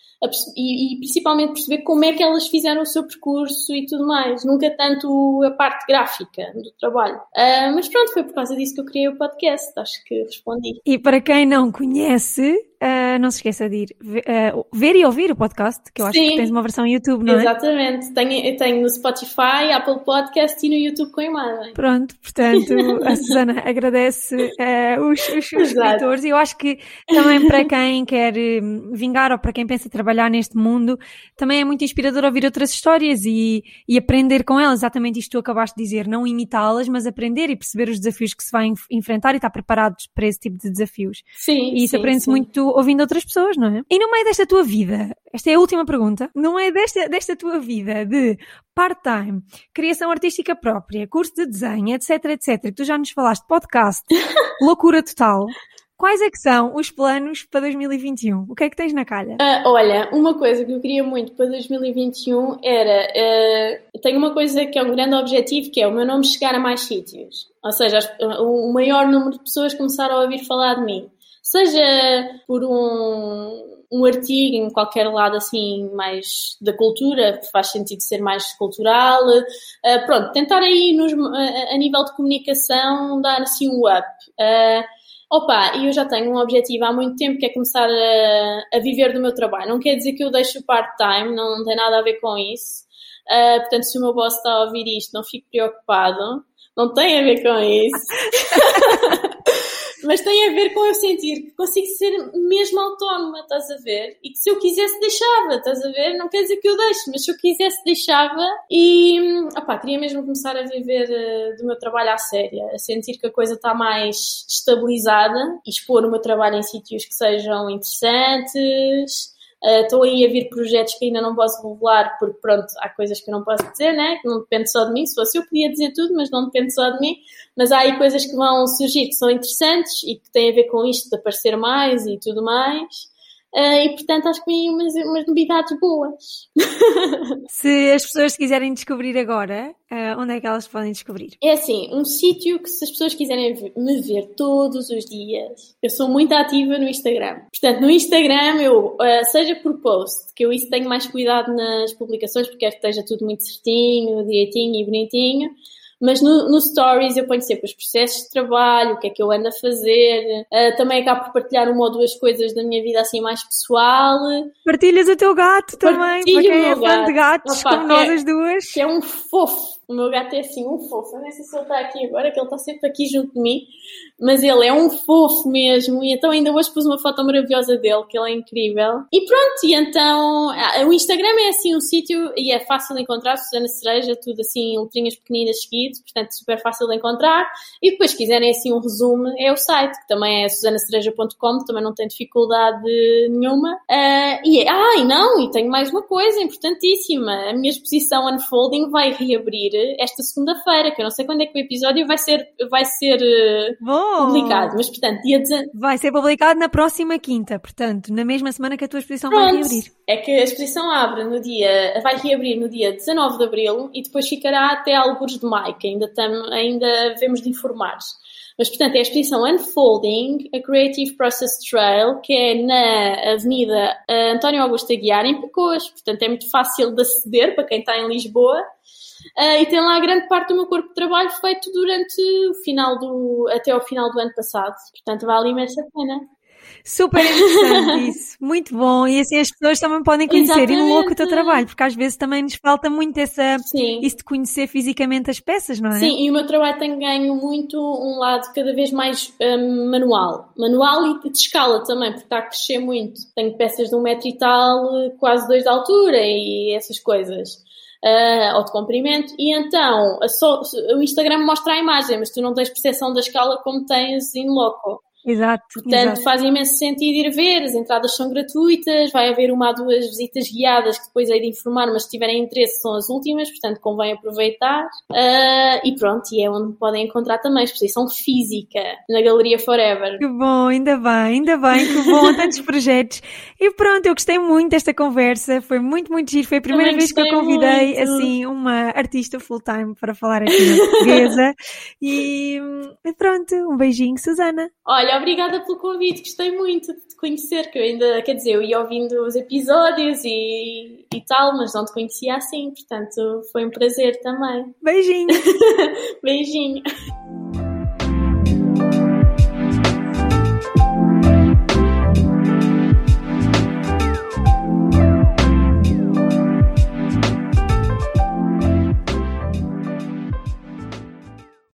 Speaker 2: e, e, principalmente perceber como é que elas fizeram o seu percurso e tudo mais. Nunca tanto a parte gráfica do trabalho. Uh, mas pronto, foi por causa disso que eu criei o podcast. Acho que respondi.
Speaker 1: E para quem não conhece, uh, não se esqueça de ir uh, ver e ouvir o podcast, que eu acho Sim, que tens uma versão YouTube, não
Speaker 2: é? Exatamente. Tenho, tenho no Spotify, Apple Podcast e no YouTube com a imagem.
Speaker 1: Pronto, portanto, a *laughs* Susana agradece os, os, os escritores e eu acho que também para quem quer hum, vingar ou para quem pensa trabalhar neste mundo, também é muito inspirador ouvir outras histórias e, e aprender com elas. Exatamente isto que tu acabaste de dizer, não imitá-las, mas aprender e perceber os desafios que se vai enfrentar e estar preparado para esse tipo de desafios.
Speaker 2: Sim.
Speaker 1: E isso aprende-se muito ouvindo outras pessoas, não é? E no meio desta tua vida, esta é a última pergunta, no meio desta, desta tua vida de part-time, criação artística própria, curso de desenho, etc, etc, que tu já nos falaste, podcast, *laughs* loucura total, Quais é que são os planos para 2021? O que é que tens na calha?
Speaker 2: Uh, olha, uma coisa que eu queria muito para 2021 era. Uh, tenho uma coisa que é um grande objetivo, que é o meu nome chegar a mais sítios. Ou seja, o maior número de pessoas começaram a ouvir falar de mim. Seja por um, um artigo em qualquer lado assim mais da cultura, faz sentido ser mais cultural. Uh, pronto, tentar aí nos, a nível de comunicação dar assim um up. Uh, Opa, eu já tenho um objetivo há muito tempo que é começar a, a viver do meu trabalho. Não quer dizer que eu deixe o part-time, não, não, tem nada a ver com isso. Uh, portanto, se o meu boss está a ouvir isto, não fique preocupado. Não tem a ver com isso. *laughs* mas tem a ver com eu sentir que consigo ser mesmo autónoma, estás a ver? E que se eu quisesse deixava, estás a ver? Não quer dizer que eu deixe, mas se eu quisesse deixava e opá, queria mesmo começar a viver uh, do meu trabalho à séria, a sentir que a coisa está mais estabilizada e expor o meu trabalho em sítios que sejam interessantes Estou uh, aí a vir projetos que ainda não posso revelar, porque pronto, há coisas que eu não posso dizer, né? Que não depende só de mim. Se fosse eu, podia dizer tudo, mas não depende só de mim. Mas há aí coisas que vão surgir que são interessantes e que têm a ver com isto de aparecer mais e tudo mais. Uh, e portanto acho que vem umas, umas novidades boas. *laughs*
Speaker 1: se as pessoas quiserem descobrir agora, uh, onde é que elas podem descobrir?
Speaker 2: É assim, um sítio que se as pessoas quiserem me ver todos os dias, eu sou muito ativa no Instagram. Portanto, no Instagram eu, uh, seja por post, que eu isso tenho mais cuidado nas publicações porque quero que esteja tudo muito certinho, direitinho e bonitinho. Mas no, no Stories eu ponho sempre os processos de trabalho, o que é que eu ando a fazer. Uh, também acabo por partilhar uma ou duas coisas da minha vida assim mais pessoal.
Speaker 1: Partilhas o teu gato também, para quem é fã de gatos, Opa, como nós é, as duas.
Speaker 2: Que é um fofo. O meu gato é assim, um fofo. Não sei se ele está aqui agora, que ele está sempre aqui junto de mim. Mas ele é um fofo mesmo. E então ainda hoje pus uma foto maravilhosa dele, que ele é incrível. E pronto, e então ah, o Instagram é assim um sítio e é fácil de encontrar. Susana Cereja, tudo assim, letrinhas pequeninas seguidas, portanto super fácil de encontrar. E depois, se quiserem assim um resumo, é o site, que também é susanacereja.com, também não tem dificuldade nenhuma. Uh, e é, ah, e não, e tenho mais uma coisa importantíssima. A minha exposição Unfolding vai reabrir esta segunda-feira, que eu não sei quando é que o episódio vai ser, vai ser uh, publicado, mas portanto, dia 19...
Speaker 1: Vai ser publicado na próxima quinta, portanto, na mesma semana que a tua exposição Pronto, vai reabrir.
Speaker 2: É que a exposição abre no dia, vai reabrir no dia 19 de Abril e depois ficará até alguns de maio, que ainda, tam, ainda vemos de informar. Mas, portanto, é a exposição Unfolding, a Creative Process Trail, que é na Avenida António Augusto Aguiar, em Pecôs. Portanto, é muito fácil de aceder para quem está em Lisboa. Uh, e tem lá grande parte do meu corpo de trabalho feito durante o final do, até ao final do ano passado. Portanto, vale imensa pena.
Speaker 1: Super interessante *laughs* isso, muito bom. E assim as pessoas também podem conhecer Exatamente. e louco o teu trabalho, porque às vezes também nos falta muito essa, Sim. isso de conhecer fisicamente as peças, não é?
Speaker 2: Sim, e o meu trabalho tem ganho muito um lado cada vez mais um, manual. Manual e de escala também, porque está a crescer muito. Tenho peças de um metro e tal, quase dois de altura e essas coisas uh, ou de comprimento, e então só, o Instagram mostra a imagem, mas tu não tens percepção da escala como tens em loco.
Speaker 1: Exato.
Speaker 2: Portanto,
Speaker 1: exato.
Speaker 2: faz imenso sentido ir ver, as entradas são gratuitas, vai haver uma ou duas visitas guiadas que depois hei de informar, mas se tiverem interesse são as últimas, portanto convém aproveitar. Uh, e pronto, e é onde podem encontrar também a exposição física na Galeria Forever.
Speaker 1: Que bom, ainda bem, ainda bem, que bom, *laughs* tantos projetos. E pronto, eu gostei muito desta conversa, foi muito, muito giro, foi a primeira Também vez que eu convidei muito. assim uma artista full-time para falar aqui na portuguesa. *laughs* e pronto, um beijinho, Susana.
Speaker 2: Olha, obrigada pelo convite, gostei muito de te conhecer, que eu ainda, quer dizer, eu ia ouvindo os episódios e, e tal, mas não te conhecia assim, portanto foi um prazer também.
Speaker 1: Beijinho! *laughs*
Speaker 2: Beijinho!